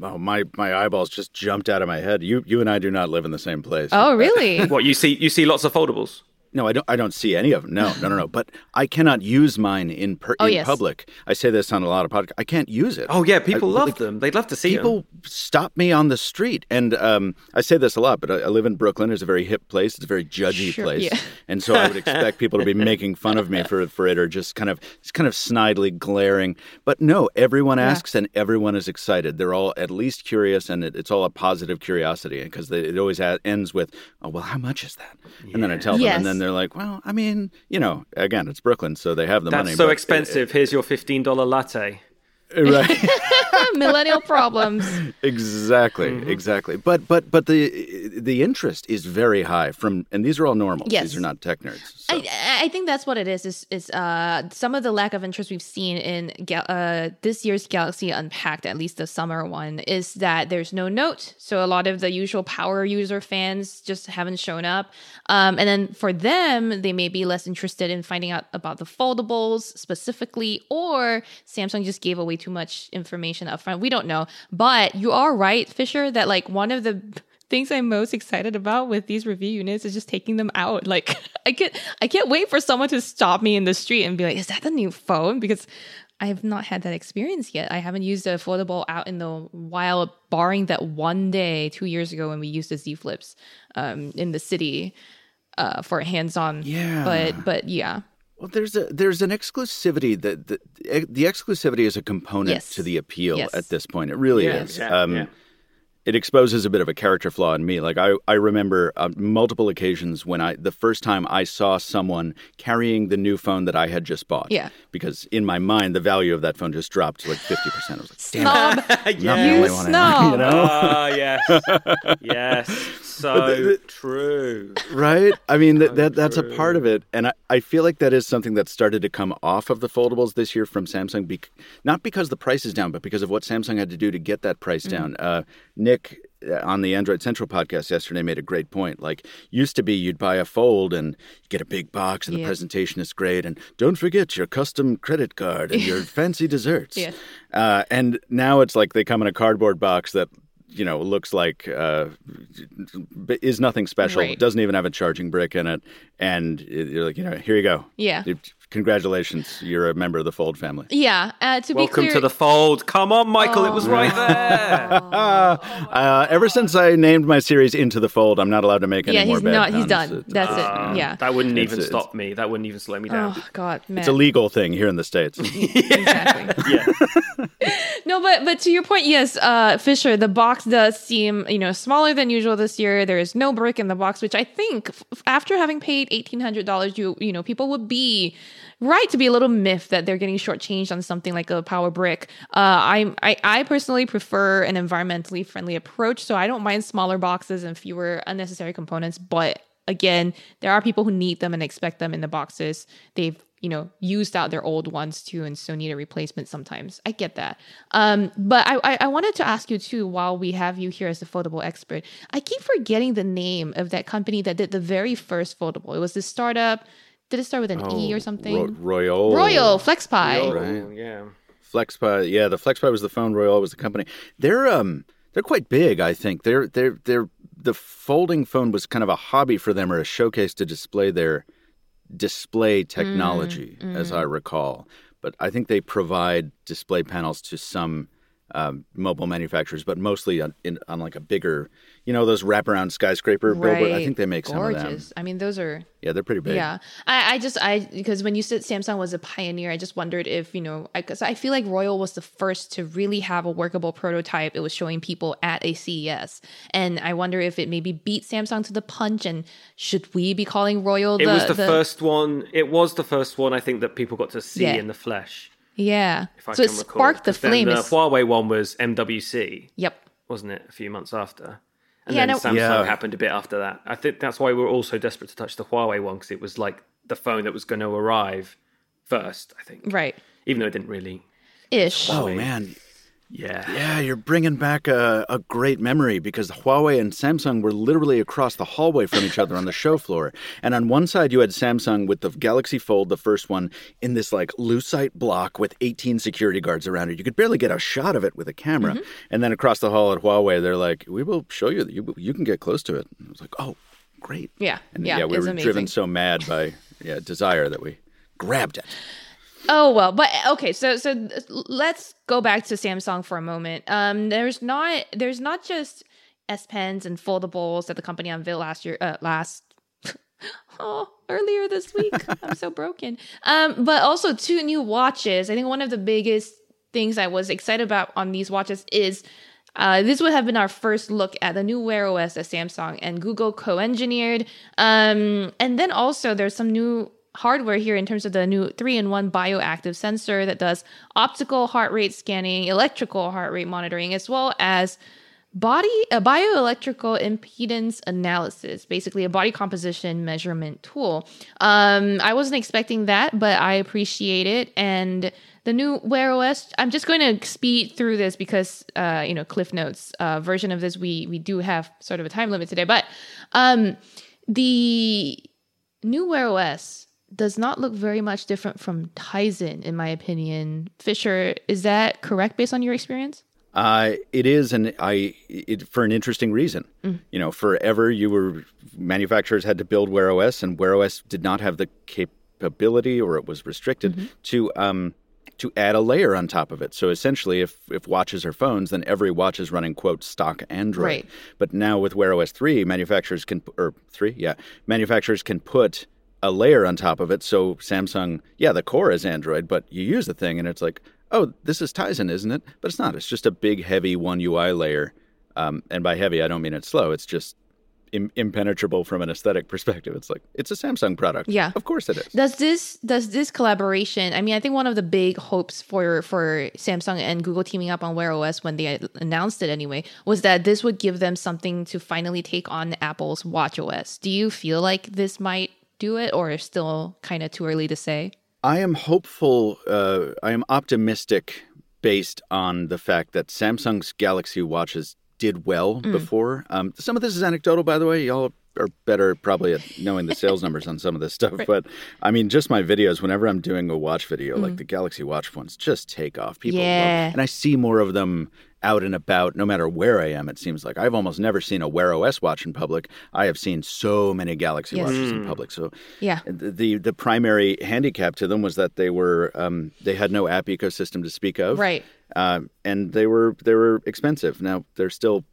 Speaker 5: Oh, my my eyeballs just jumped out of my head. You you and I do not live in the same place.
Speaker 4: Oh, really?
Speaker 3: What you see? You see lots of foldables.
Speaker 5: No, I don't. I don't see any of them. No, no, no, no. But I cannot use mine in per,
Speaker 4: Oh,
Speaker 5: in
Speaker 4: yes.
Speaker 5: public. I say this on a lot of podcasts. I can't use it.
Speaker 3: Oh yeah, people
Speaker 5: I-
Speaker 3: love
Speaker 5: like,
Speaker 3: them. They'd love to see
Speaker 5: People
Speaker 3: them.
Speaker 5: stop me on the street, and um, I say this a lot. But I, I live in Brooklyn. It's a very hip place. It's a very judgy
Speaker 4: Sure,
Speaker 5: place,
Speaker 4: yeah.
Speaker 5: and so I would expect people to be making fun of me for for it, or just kind of just kind of snidely glaring. But no, everyone asks, and everyone is excited. They're all at least curious, and it, it's all a positive curiosity because it always a- ends with, "Oh well, how much is that?" And then I tell them,
Speaker 4: Yes.
Speaker 5: and then they're like, "Well, I mean, you know, again, it's Brooklyn, so they have the
Speaker 3: That's
Speaker 5: money."
Speaker 3: so
Speaker 5: but-
Speaker 3: expensive. Here's your fifteen dollar latte.
Speaker 5: right?
Speaker 4: Millennial problems.
Speaker 5: exactly,
Speaker 4: Mm-hmm.
Speaker 5: exactly. But but but the the interest is very high from, and these are all normals.
Speaker 4: Yes.
Speaker 5: These are not tech nerds. So.
Speaker 4: I, I think that's what it is. Is is uh some of the lack of interest we've seen in uh this year's Galaxy Unpacked, at least the summer one, is that there's no note. So a lot of the usual power user fans just haven't shown up. Um, and then for them, they may be less interested in finding out about the foldables specifically, or Samsung just gave away too much information upfront. We don't know. But you are right, Fisher, that like one of the things I'm most excited about with these review units is just taking them out. Like I can't I can't wait for someone to stop me in the street and be like, is that the new phone? Because I have not had that experience yet. I haven't used a foldable out in the wild, barring that one day two years ago when we used the Z Flips um, in the city uh, for hands-on.
Speaker 5: Yeah.
Speaker 4: But but yeah.
Speaker 5: Well, there's a there's an exclusivity that the, the exclusivity is a component
Speaker 4: Yes.
Speaker 5: to the appeal
Speaker 4: Yes.
Speaker 5: at this point. It really
Speaker 3: Yeah,
Speaker 5: is.
Speaker 3: yeah,
Speaker 5: um,
Speaker 3: yeah.
Speaker 5: It exposes a bit of a character flaw in me. Like I, I remember on multiple occasions when I the first time I saw someone carrying the new phone that I had just bought.
Speaker 4: Yeah.
Speaker 5: Because in my mind, the value of that phone just dropped to like fifty percent. I was like, damn
Speaker 4: Snob.
Speaker 5: it, I'm not the
Speaker 3: Yeah.
Speaker 4: You snob.
Speaker 5: You know?
Speaker 3: Ah, yes, yes, so true.
Speaker 5: right? I mean, that, that that's a part of it, and I, I feel like that is something that started to come off of the foldables this year from Samsung, bec- not because the price is down, but because of what Samsung had to do to get that price down. Uh, Nick uh, on the Android Central podcast yesterday made a great point. Like, used to be you'd buy a fold and get a big box, and the presentation is great, and don't forget your custom credit card and your fancy desserts.
Speaker 4: Yeah.
Speaker 5: Uh, and now it's like they come in a cardboard box that you know looks like uh, is nothing special.
Speaker 4: Right.
Speaker 5: Doesn't even have a charging brick in it, and you're like, you know, here you go.
Speaker 4: Yeah.
Speaker 5: Congratulations, you're a member of the Fold family.
Speaker 4: Yeah. Uh, to be
Speaker 3: Welcome
Speaker 4: clear,
Speaker 3: to the fold. Come on, Michael. It was right there.
Speaker 5: Uh, ever since I named my series Into the Fold, I'm not allowed to make any
Speaker 4: yeah,
Speaker 5: more
Speaker 4: he's
Speaker 5: bad
Speaker 4: not. He's done.
Speaker 5: It's-
Speaker 4: That's it.
Speaker 3: Um,
Speaker 4: Yeah.
Speaker 3: That wouldn't
Speaker 5: It's-
Speaker 3: even
Speaker 5: it's-
Speaker 3: stop me. That wouldn't even slow me down.
Speaker 4: Oh God, man.
Speaker 5: It's a legal thing here in the states.
Speaker 4: exactly.
Speaker 3: yeah.
Speaker 4: No, but but to your point, yes, uh, Fisher, the box does seem you know smaller than usual this year. There is no brick in the box, which I think f- after having paid eighteen hundred dollars, you you know people would be right to be a little miffed that they're getting shortchanged on something like a power brick. Uh, I, I I personally prefer an environmentally friendly approach, so I don't mind smaller boxes and fewer unnecessary components. But again, there are people who need them and expect them in the boxes. They've you know used out their old ones too, and so need a replacement sometimes. I get that. Um, but I, I I wanted to ask you too, while we have you here as a foldable expert, I keep forgetting the name of that company that did the very first foldable. It was this startup. Did it start with an E or something?
Speaker 5: Ro- Royole.
Speaker 4: Royole FlexPai.
Speaker 3: Oh,
Speaker 5: Right.
Speaker 3: yeah.
Speaker 5: FlexPai, yeah, the FlexPai was the phone. Royole was the company. They're um they're quite big. I think they're they're they're the folding phone was kind of a hobby for them or a showcase to display their display mm, technology, as I mm. recall. But I think they provide display panels to some um, mobile manufacturers, but mostly on, in, on like a bigger, you know, those wraparound skyscraper billboard. I think they make some of them.
Speaker 4: Gorgeous. I mean, those are
Speaker 5: Yeah, they're pretty big.
Speaker 4: Yeah, I, I just I because when you said Samsung was a pioneer, I just wondered if you know because I, feel like Royole was the first to really have a workable prototype. It was showing people at a CES, and I wonder if it maybe beat Samsung to the punch. And should we be calling Royole?
Speaker 3: It
Speaker 4: the,
Speaker 3: was the, first one. It was the first one I think that people got to see
Speaker 4: Yeah.
Speaker 3: in the flesh.
Speaker 4: Yeah,
Speaker 3: If I
Speaker 4: so it
Speaker 3: can recall.
Speaker 4: sparked the
Speaker 3: 'Cause then
Speaker 4: flame.
Speaker 3: The
Speaker 4: It's-
Speaker 3: Huawei one was MWC,
Speaker 4: yep.
Speaker 3: wasn't it? A few months after. And
Speaker 4: Yeah,
Speaker 3: then
Speaker 4: no-
Speaker 3: Samsung
Speaker 5: Yeah.
Speaker 3: happened a bit after that. I think that's why we were all so desperate to touch the Huawei one because it was like the phone that was going to arrive first. I think,
Speaker 4: Right.
Speaker 3: even though it didn't really.
Speaker 4: Ish.
Speaker 5: Oh man,
Speaker 3: Yeah,
Speaker 5: Yeah, you're bringing back a, a great memory because Huawei and Samsung were literally across the hallway from each other on the show floor. And on one side, you had Samsung with the Galaxy Fold, the first one, in this like lucite block with 18 security guards around it. You could barely get a shot of it with a camera. Mm-hmm. And then across the hall at Huawei, they're like, "We will show you. You, you can get close to it." And I was like, "Oh." great.
Speaker 4: Yeah,
Speaker 5: and
Speaker 4: yeah,
Speaker 5: yeah, we were
Speaker 4: amazing.
Speaker 5: driven so mad by yeah desire that we grabbed it.
Speaker 4: Oh well, but okay, so so let's go back to Samsung for a moment. Um, there's not there's not just S Pens and foldables that the company unveiled last year. Uh, last oh earlier this week. I'm so broken. Um, but also two new watches. I think one of the biggest things I was excited about on these watches is. Uh, this would have been our first look at the new Wear OS that Samsung and Google co-engineered. Um, and then also there's some new hardware here in terms of the new three-in-one bioactive sensor that does optical heart rate scanning, electrical heart rate monitoring, as well as body a bioelectrical impedance analysis, basically a body composition measurement tool. Um, I wasn't expecting that, but I appreciate it and. The new Wear OS. I'm just going to speed through this because, uh, you know, Cliff Notes uh, version of this. We we do have sort of a time limit today, but um, the new Wear OS does not look very much different from Tizen, in my opinion. Fisher, is that correct based on your experience?
Speaker 5: Uh, it is, and I it, for an interesting reason. You know, forever you were manufacturers had to build Wear OS, and Wear OS did not have the capability, or it was restricted to um, to add a layer on top of it. So essentially, if if watches are phones, then every watch is running quote stock Android.
Speaker 4: Right.
Speaker 5: But now with Wear OS three, manufacturers can or three, yeah, manufacturers can put a layer on top of it. So Samsung, yeah, the core is Android, but you use the thing and it's like, oh, this is Tizen, isn't it? But it's not. It's just a big, heavy one UI layer. Um, and by heavy, I don't mean it's slow. It's just Im- impenetrable from an aesthetic perspective. It's like it's a Samsung product.
Speaker 4: Yeah.
Speaker 5: of course it is.
Speaker 4: Does this does this collaboration? I mean, I think one of the big hopes for for Samsung and Google teaming up on Wear OS when they announced it anyway was that this would give them something to finally take on Apple's Watch OS. Do you feel like this might do it, or is still kind of too early to say?
Speaker 5: I am hopeful. Uh, I am optimistic based on the fact that Samsung's Galaxy watches did well before. Um, some of this is anecdotal, by the way. Y'all are better probably at knowing the sales numbers on some of this stuff. But I mean, just my videos. Whenever I'm doing a watch video, like the Galaxy Watch ones, just take off. People, love-
Speaker 4: Yeah.
Speaker 5: and I see more of them out and about, no matter where I am. It seems like I've almost never seen a Wear OS watch in public. I have seen so many Galaxy
Speaker 4: Yes.
Speaker 5: watches in public. So
Speaker 4: Yeah.
Speaker 5: the, the the primary handicap to them was that they were um, they had no app ecosystem to speak of,
Speaker 4: Right.
Speaker 5: Uh, and they were they were expensive. Now they're still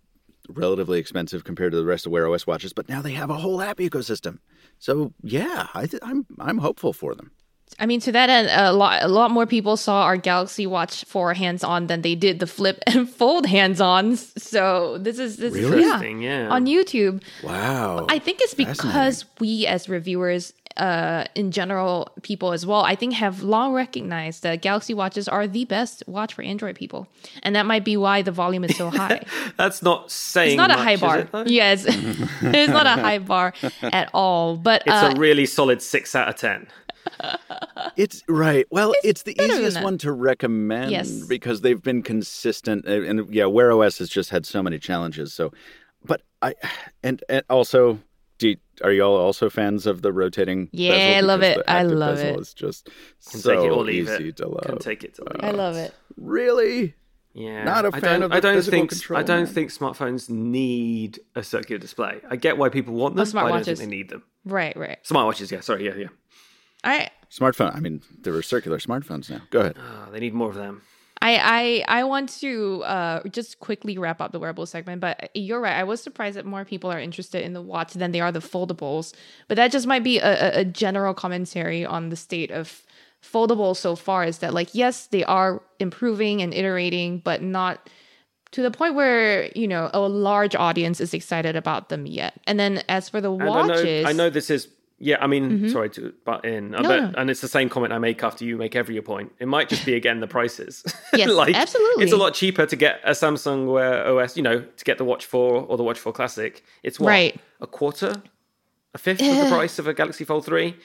Speaker 5: relatively expensive compared to the rest of Wear OS watches, but now they have a whole app ecosystem. So yeah, I th- I'm I'm hopeful for them.
Speaker 4: I mean, to that end, a lot a lot more people saw our Galaxy Watch 4 hands on than they did the Flip and Fold hands ons. So this is this
Speaker 5: Really?
Speaker 4: is
Speaker 3: Interesting, yeah.
Speaker 4: on YouTube.
Speaker 5: Wow,
Speaker 4: I think it's because we as reviewers, uh, in general, people as well, I think have long recognized that Galaxy watches are the best watch for Android people, and that might be why the volume is so high.
Speaker 3: That's not saying
Speaker 4: it's not a high bar.
Speaker 3: it,
Speaker 4: yes, it's not a high bar at all. But
Speaker 3: It's
Speaker 4: uh,
Speaker 3: a really solid six out of ten.
Speaker 5: It's right. Well, it's, the easiest one to recommend
Speaker 4: Yes.
Speaker 5: because they've been consistent, and, and yeah, Wear OS has just had so many challenges. So, but I and, and also, do you, are you all also fans of the rotating?
Speaker 4: Yeah,
Speaker 5: bezel?
Speaker 4: I love
Speaker 5: Because
Speaker 4: it. I love
Speaker 5: bezel
Speaker 4: it.
Speaker 5: Is just
Speaker 3: Can
Speaker 5: so
Speaker 3: take it or leave
Speaker 5: easy
Speaker 3: it.
Speaker 5: to love.
Speaker 3: Can take it to leave
Speaker 4: uh,
Speaker 3: I
Speaker 4: love it.
Speaker 5: Really?
Speaker 3: Yeah,
Speaker 5: Not a
Speaker 3: I
Speaker 5: fan
Speaker 3: don't,
Speaker 5: of the
Speaker 3: I don't
Speaker 5: physical
Speaker 3: think
Speaker 5: control,
Speaker 3: I don't
Speaker 5: man.
Speaker 3: think smartphones need a circular display. I get why people want oh, them, but I don't think they need them.
Speaker 4: Right, right.
Speaker 3: Smartwatches, yeah. Sorry, yeah, yeah.
Speaker 4: All right.
Speaker 5: Smartphone. I mean, there are circular smartphones now. Go ahead.
Speaker 3: Oh, they need more of them.
Speaker 4: I, I I want to uh, just quickly wrap up the wearable segment, but you're right. I was surprised that more people are interested in the watch than they are the foldables. But that just might be a, a- general commentary on the state of foldables so far. Is that like yes, they are improving and iterating, but not to the point where you know a large audience is excited about them yet. And then as for the watches,
Speaker 3: I know, I know this is. Yeah, I mean, sorry to butt in, uh,
Speaker 4: No,
Speaker 3: but,
Speaker 4: no.
Speaker 3: and it's the same comment I make after you make every point. It might just be again the prices.
Speaker 4: Yes, absolutely.
Speaker 3: It's a lot cheaper to get a Samsung Wear OS, you know, to get the Watch 4 or the Watch 4 Classic. It's what
Speaker 4: Right.
Speaker 3: a quarter, a fifth of the price of a Galaxy Fold 3,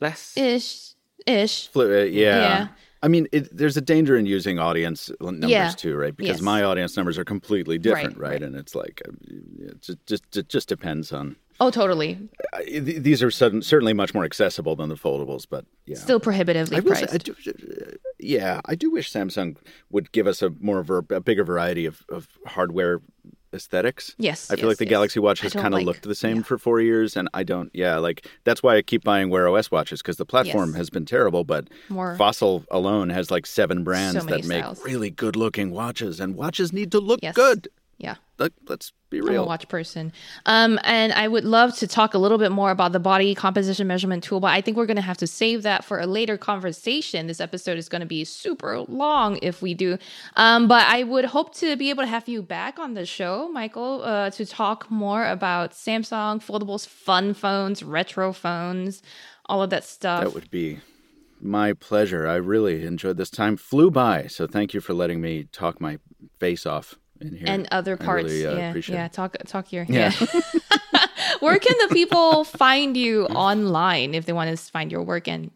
Speaker 3: less.
Speaker 4: ish ish.
Speaker 5: Flip it, yeah.
Speaker 4: Yeah.
Speaker 5: I mean, it, there's a danger in using audience numbers
Speaker 4: Yeah.
Speaker 5: too, right? Because
Speaker 4: Yes.
Speaker 5: my audience numbers are completely different,
Speaker 4: Right,
Speaker 5: right?
Speaker 4: right.
Speaker 5: And it's like, uh, it just, just, it just depends on.
Speaker 4: Oh, totally.
Speaker 5: Uh, these are sudden, certainly much more accessible than the foldables, but yeah.
Speaker 4: Still prohibitively
Speaker 5: I will say,
Speaker 4: priced.
Speaker 5: I do, uh, yeah, I do wish Samsung would give us a more of a, a bigger variety of, of hardware aesthetics.
Speaker 4: Yes,
Speaker 5: I feel
Speaker 4: yes,
Speaker 5: like the
Speaker 4: yes.
Speaker 5: Galaxy Watch has kind of
Speaker 4: like-
Speaker 5: looked the same
Speaker 4: yeah.
Speaker 5: for four years, and I don't. Yeah, like that's why I keep buying Wear OS watches because the platform
Speaker 4: Yes.
Speaker 5: has been terrible, but
Speaker 4: More-
Speaker 5: Fossil alone has like seven brands
Speaker 4: many
Speaker 5: that make really good looking watches, and watches need to look good.
Speaker 4: Yeah.
Speaker 5: Like, let's be
Speaker 4: I'm a
Speaker 5: real.
Speaker 4: watch person. Um, and I would love to talk a little bit more about the body composition measurement tool, but I think we're going to have to save that for a later conversation. This episode is going to be super long if we do. Um, but I would hope to be able to have you back on the show, Michael, uh, to talk more about Samsung foldables, fun phones, retro phones, all of that stuff.
Speaker 5: That would be my pleasure. I really enjoyed this time. Flew by, so thank you for letting me talk my face off.
Speaker 4: And other parts.
Speaker 5: really, uh,
Speaker 4: yeah, yeah.
Speaker 5: it.
Speaker 4: Talk, talk your.
Speaker 5: Yeah.
Speaker 4: Yeah. Where can the people find you online if they want to find your work and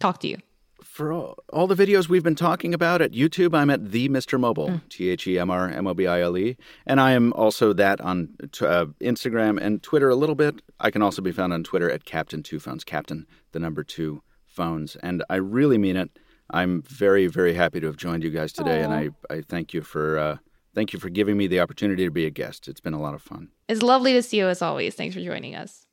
Speaker 4: talk to you?
Speaker 5: For all, all the videos we've been talking about at YouTube, I'm at the Mr. Mobile, T H E M R M O B I L E, and I am also that on t- uh, Instagram and Twitter a little bit. I can also be found on Twitter at Captain Two Phones, Captain the number two phones, and I really mean it. I'm very very happy to have joined you guys today, and I, I thank you for uh, thank you for giving me the opportunity to be a guest. It's been a lot of fun.
Speaker 4: It's lovely to see you as always. Thanks for joining us.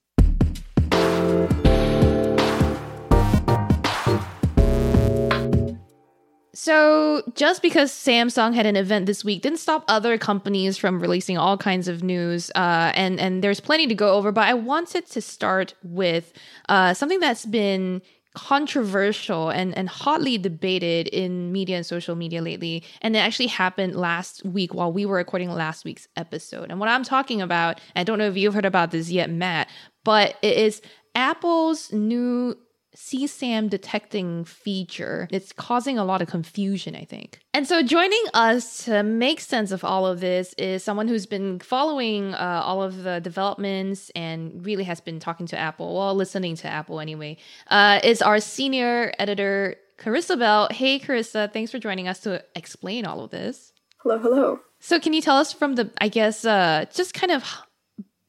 Speaker 4: So, just because Samsung had an event this week didn't stop other companies from releasing all kinds of news, uh, and and there's plenty to go over. But I wanted to start with uh, something that's been controversial and, and hotly debated in media and social media lately. And it actually happened last week while we were recording last week's episode. And what I'm talking about, I don't know if you've heard about this yet, Mat, but it is Apple's new CSAM detecting feature. It's causing a lot of confusion, I think. And so, joining us to make sense of all of this is someone who's been following uh, all of the developments and really has been talking to Apple, well, listening to Apple anyway. Uh, is our senior editor, Carissa Bell. Hey, Carissa, thanks for joining us to explain all of this.
Speaker 6: Hello, hello.
Speaker 4: So, can you tell us from the, I guess, uh, just kind of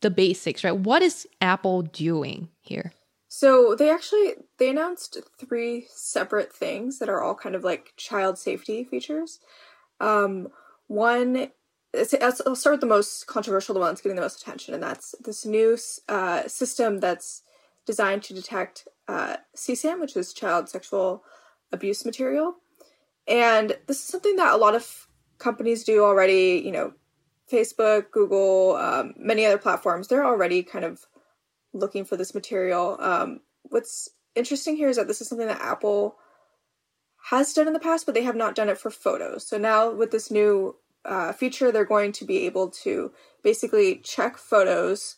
Speaker 4: the basics, right? What is Apple doing here?
Speaker 6: So they actually they announced three separate things that are all kind of like child safety features. Um, one, I'll start with the most controversial, the one that's getting the most attention, and that's this new uh, system that's designed to detect uh, CSAM, which is child sexual abuse material. And this is something that a lot of companies do already. You know, Facebook, Google, um, many other platforms. They're already kind of looking for this material. Um, what's interesting here is that this is something that Apple has done in the past, but they have not done it for photos. So now with this new uh, feature, they're going to be able to basically check photos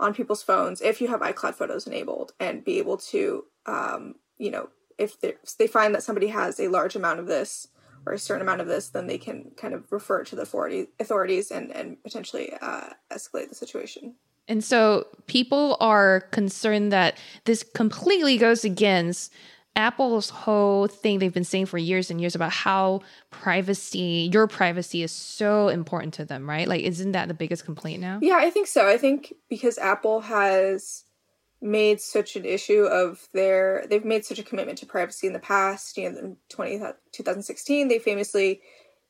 Speaker 6: on people's phones if you have iCloud photos enabled and be able to, um, you know, if they- if they find that somebody has a large amount of this or a certain amount of this, then they can kind of refer to the authorities and, and potentially uh, escalate the situation.
Speaker 4: And so people are concerned that this completely goes against Apple's whole thing they've been saying for years and years about how privacy, your privacy is so important to them, right? Like, isn't that the biggest complaint now?
Speaker 6: Yeah, I think so. I think because Apple has made such an issue of their, they've made such a commitment to privacy in the past. You know, in 20, 2016, they famously,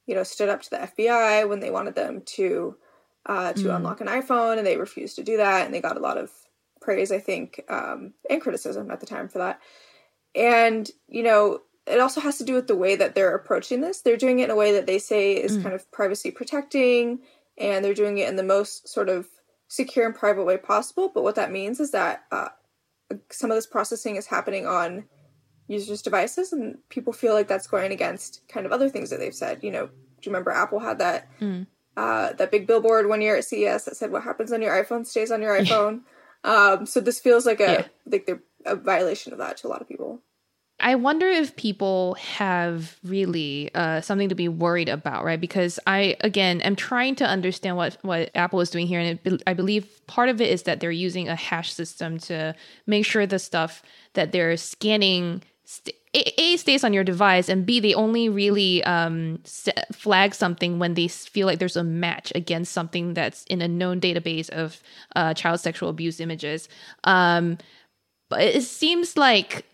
Speaker 6: you know, stood up to the FBI when they wanted them to uh, to unlock an iPhone, and they refused to do that, and they got a lot of praise, I think, um, and criticism at the time for that. And you know, it also has to do with the way that they're approaching this. They're doing it in a way that they say is kind of privacy protecting, and they're doing it in the most sort of secure and private way possible. But what that means is that uh, some of this processing is happening on users' devices, and people feel like that's going against kind of other things that they've said. You know, do you remember Apple had that uh, that big billboard one year at CES that said, "What happens on your iPhone stays on your iPhone." um, so this feels like a
Speaker 4: Yeah.
Speaker 6: like they're a violation of that to a lot of people.
Speaker 4: I wonder if people have really uh, something to be worried about, right? Because I, again, am trying to understand what, what Apple is doing here. And it, I believe part of it is that they're using a hash system to make sure the stuff that they're scanning st- a, stays on your device, and B, they only really um, flag something when they feel like there's a match against something that's in a known database of uh, child sexual abuse images. Um, but it seems like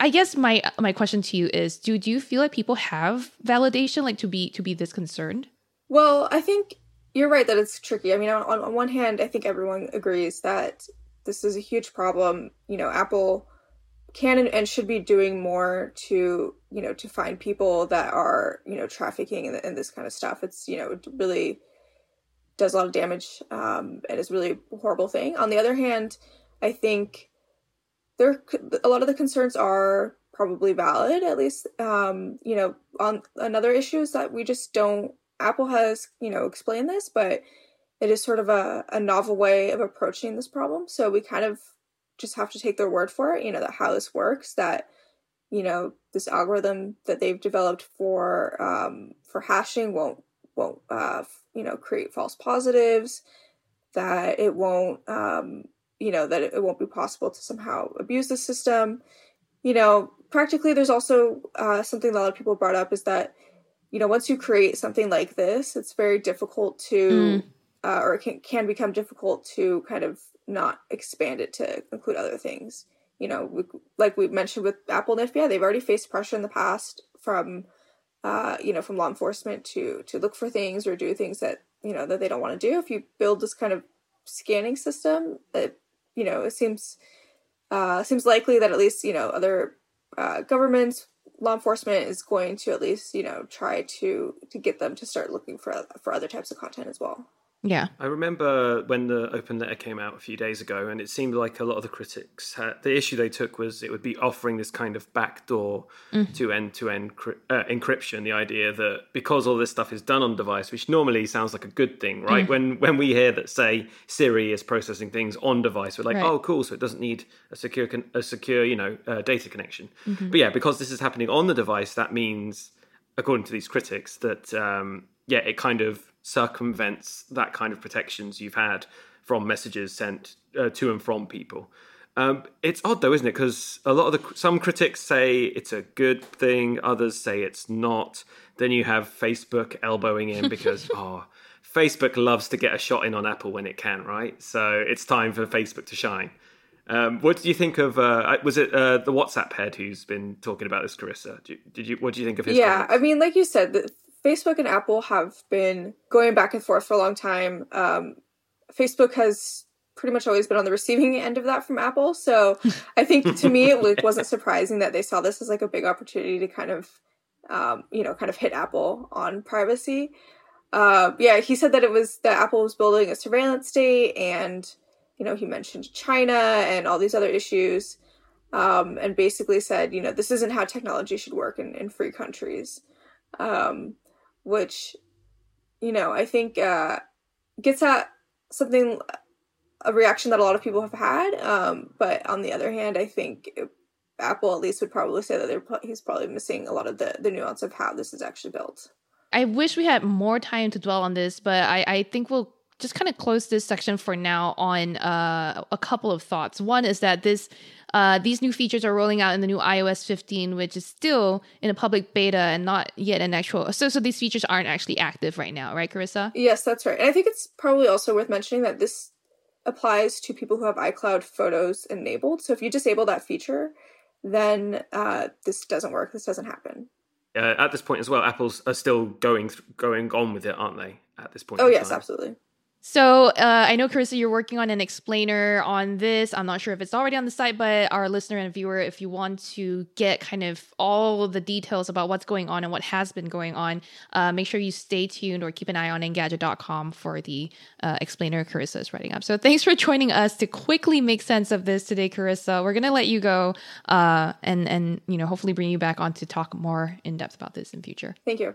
Speaker 4: I guess my my question to you is do do you feel like people have validation like to be to be this concerned?
Speaker 6: Well, I think you're right that it's tricky. I mean, on, on one hand, I think everyone agrees that this is a huge problem. You know, Apple can and, and should be doing more to you know to find people that are you know trafficking and, and this kind of stuff. It's you know it really does a lot of damage um, and is really a horrible thing. On the other hand, I think there a lot of the concerns are probably valid. At least um, you know on another issue is that we just don't. Apple has you know explained this, but it is sort of a, a novel way of approaching this problem. So we kind of just have to take their word for it, you know, that how this works, that, you know, this algorithm that they've developed for um, for hashing won't won't uh, you know create false positives, that it won't um, you know that it won't be possible to somehow abuse the system. You know, practically, there's also uh, something that a lot of people brought up is that you know once you create something like this, it's very difficult to mm uh, or it can, can become difficult to kind of not expand it to include other things. You know, we, like we mentioned with Apple and FBI, they've already faced pressure in the past from, uh, you know, from law enforcement to to look for things or do things that you know that they don't want to do. If you build this kind of scanning system, it you know it seems uh, seems likely that at least you know other uh, governments, law enforcement is going to at least you know try to to get them to start looking for for other types of content as well.
Speaker 4: Yeah.
Speaker 3: I remember when the open letter came out a few days ago, and it seemed like a lot of the critics had the issue they took was it would be offering this kind of backdoor mm. to end to end encryption. The idea that because all this stuff is done on device, which normally sounds like a good thing, right? Mm. When when we hear that, say, Siri is processing things on device, we're like, right. oh, cool. So it doesn't need a secure, con- a secure, you know, uh, data connection. Mm-hmm. But yeah, because this is happening on the device, that means, according to these critics, that um, yeah, it kind of circumvents that kind of protections you've had from messages sent uh, to and from people. Um, it's odd though, isn't it? Because a lot of the some critics say it's a good thing, others say it's not. Then you have Facebook elbowing in because oh, Facebook loves to get a shot in on Apple when it can, right? So it's time for Facebook to shine. Um, what do you think of? Uh, was it uh, the WhatsApp head who's been talking about this, Carissa? Did you, did you what do you think of his?
Speaker 6: Yeah,
Speaker 3: comments?
Speaker 6: I mean, like you said, the, Facebook and Apple have been going back and forth for a long time. Um, Facebook has pretty much always been on the receiving end of that from Apple. So I think to me it like, wasn't surprising that they saw this as like a big opportunity to kind of, um, you know, kind of hit Apple on privacy. Uh, yeah, he said that it was that Apple was building a surveillance state, and you know he mentioned China and all these other issues, um, and basically said you know this isn't how technology should work in, in free countries. Um, which you know I think uh, gets at something a reaction that a lot of people have had. Um, but on the other hand, I think Apple at least would probably say that they're he's probably missing a lot of the the nuance of how this is actually built.
Speaker 4: I wish we had more time to dwell on this, but I, I think we'll just kind of close this section for now on uh, a couple of thoughts. One is that this uh, these new features are rolling out in the new iOS 15, which is still in a public beta and not yet an actual. So, so these features aren't actually active right now, right, Carissa?
Speaker 6: Yes, that's right. And I think it's probably also worth mentioning that this applies to people who have iCloud photos enabled. So if you disable that feature, then uh, this doesn't work. This doesn't happen.
Speaker 3: Uh, at this point as well, Apple's are still going going on with it, aren't they? At this point.
Speaker 6: Oh yes, time? absolutely.
Speaker 4: So uh, I know, Carissa, you're working on an explainer on this. I'm not sure if it's already on the site, but our listener and viewer, if you want to get kind of all the details about what's going on and what has been going on, uh, make sure you stay tuned or keep an eye on Engadget.com for the uh, explainer Carissa is writing up. So thanks for joining us to quickly make sense of this today, Carissa. We're gonna let you go uh, and and you know hopefully bring you back on to talk more in depth about this in future.
Speaker 6: Thank you.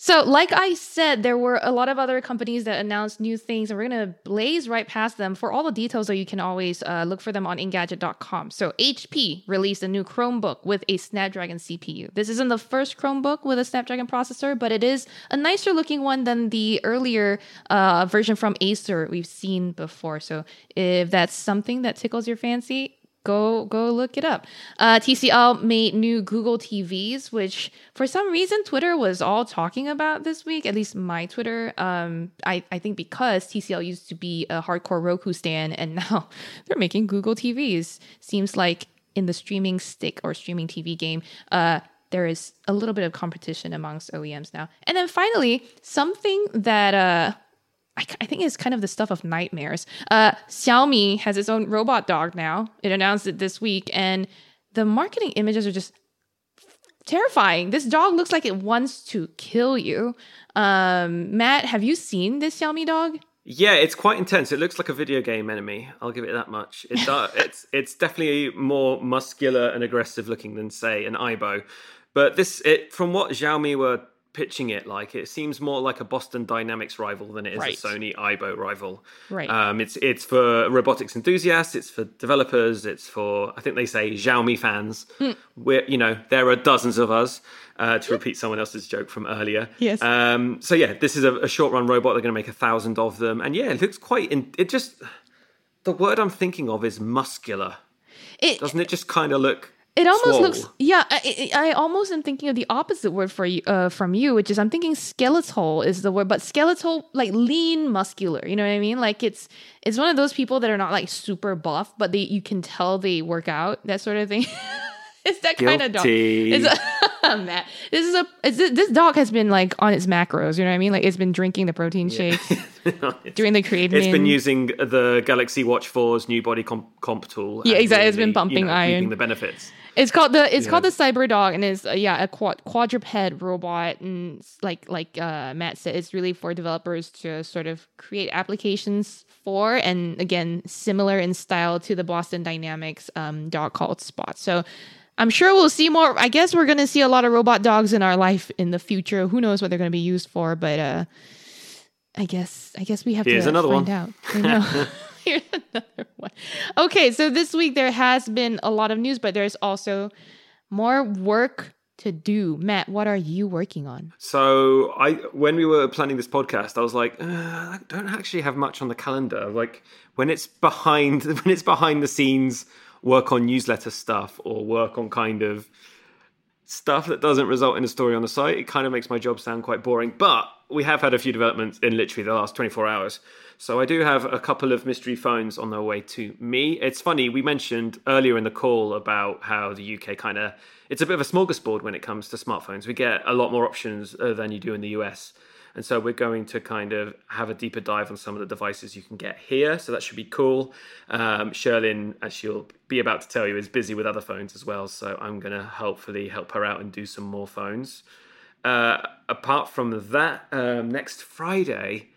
Speaker 4: So, like I said, there were a lot of other companies that announced new things, and we're going to blaze right past them. For all the details, though, you can always uh, look for them on Engadget.com. So, HP released a new Chromebook with a Snapdragon CPU. This isn't the first Chromebook with a Snapdragon processor, but it is a nicer looking one than the earlier uh, version from Acer we've seen before. So, if that's something that tickles your fancy, go go look it up. Uh, TCL made new Google TVs, which for some reason Twitter was all talking about this week. At least my Twitter. Um, I I think because TCL used to be a hardcore Roku stan, and now they're making Google TVs. Seems like in the streaming stick or streaming TV game. Uh, there is a little bit of competition amongst OEMs now. And then finally, something that uh, I, I think it's kind of the stuff of nightmares. Uh, Xiaomi has its own robot dog now. It announced it this week, and the marketing images are just terrifying. This dog looks like it wants to kill you. Um, Mat, have you seen this Xiaomi dog?
Speaker 3: Yeah, it's quite intense. It looks like a video game enemy. I'll give it that much. It uh, it's it's definitely more muscular and aggressive looking than say an Aibo. But this, it from what Xiaomi were pitching it like, it seems more like a Boston Dynamics rival than it is
Speaker 4: Right.
Speaker 3: a Sony Aibo rival.
Speaker 4: Right.
Speaker 3: Um, it's it's for robotics enthusiasts. It's for developers. It's for I think they say Xiaomi fans.
Speaker 4: Hmm.
Speaker 3: We're you know there are dozens of us. Uh, to repeat someone else's joke from earlier.
Speaker 4: Yes.
Speaker 3: Um, so yeah, this is a, a short run robot. They're going to make a thousand of them, and yeah, it looks quite. In, it just the word I'm thinking of is muscular.
Speaker 4: It
Speaker 3: Doesn't it just kind of look?
Speaker 4: It almost
Speaker 3: swole?
Speaker 4: looks, yeah. I, I almost am thinking of the opposite word for you, uh, from you, which is I'm thinking skeletal is the word, but skeletal like lean, muscular. You know what I mean? Like it's it's one of those people that are not like super buff, but they you can tell they work out that sort of thing. it's that kind of dog. It's a, Mat. This is a it's, this dog has been like on its macros. You know what I mean? Like it's been drinking the protein shakes during the creative.
Speaker 3: It's been using the Galaxy Watch 4's new body comp, comp tool.
Speaker 4: Yeah, exactly. It's
Speaker 3: really,
Speaker 4: been pumping
Speaker 3: you know,
Speaker 4: iron.
Speaker 3: the benefits.
Speaker 4: It's called the it's
Speaker 3: Yeah.
Speaker 4: called the Cyber Dog, and it's uh, yeah a quad, quadruped robot, and like like uh, Mat said, it's really for developers to sort of create applications for, and again similar in style to the Boston Dynamics um, dog called Spot. So. I'm sure we'll see more. I guess we're going to see a lot of robot dogs in our life in the future. Who knows what they're going to be used for? But uh, I guess I guess we have
Speaker 3: Here's
Speaker 4: to
Speaker 3: another
Speaker 4: find
Speaker 3: one.
Speaker 4: out. Here's another one. Okay, so this week there has been a lot of news, but there's also more work to do. Mat, what are you working on?
Speaker 3: So I, when we were planning this podcast, I was like, uh, I don't actually have much on the calendar. Like when it's behind, when it's behind the scenes, work on newsletter stuff or work on kind of stuff that doesn't result in a story on the site. It kind of makes my job sound quite boring. But we have had a few developments in literally the last 24 hours. So I do have a couple of mystery phones on their way to me. It's funny, we mentioned earlier in the call about how the UK kind of it's a bit of a smorgasbord when it comes to smartphones. We get a lot more options uh, than you do in the US. And so we're going to kind of have a deeper dive on some of the devices you can get here. So that should be cool. Um, Cherlynn, as she'll be about to tell you, is busy with other phones as well. So I'm going to hopefully help her out and do some more phones. Uh, apart from that, um, next Friday,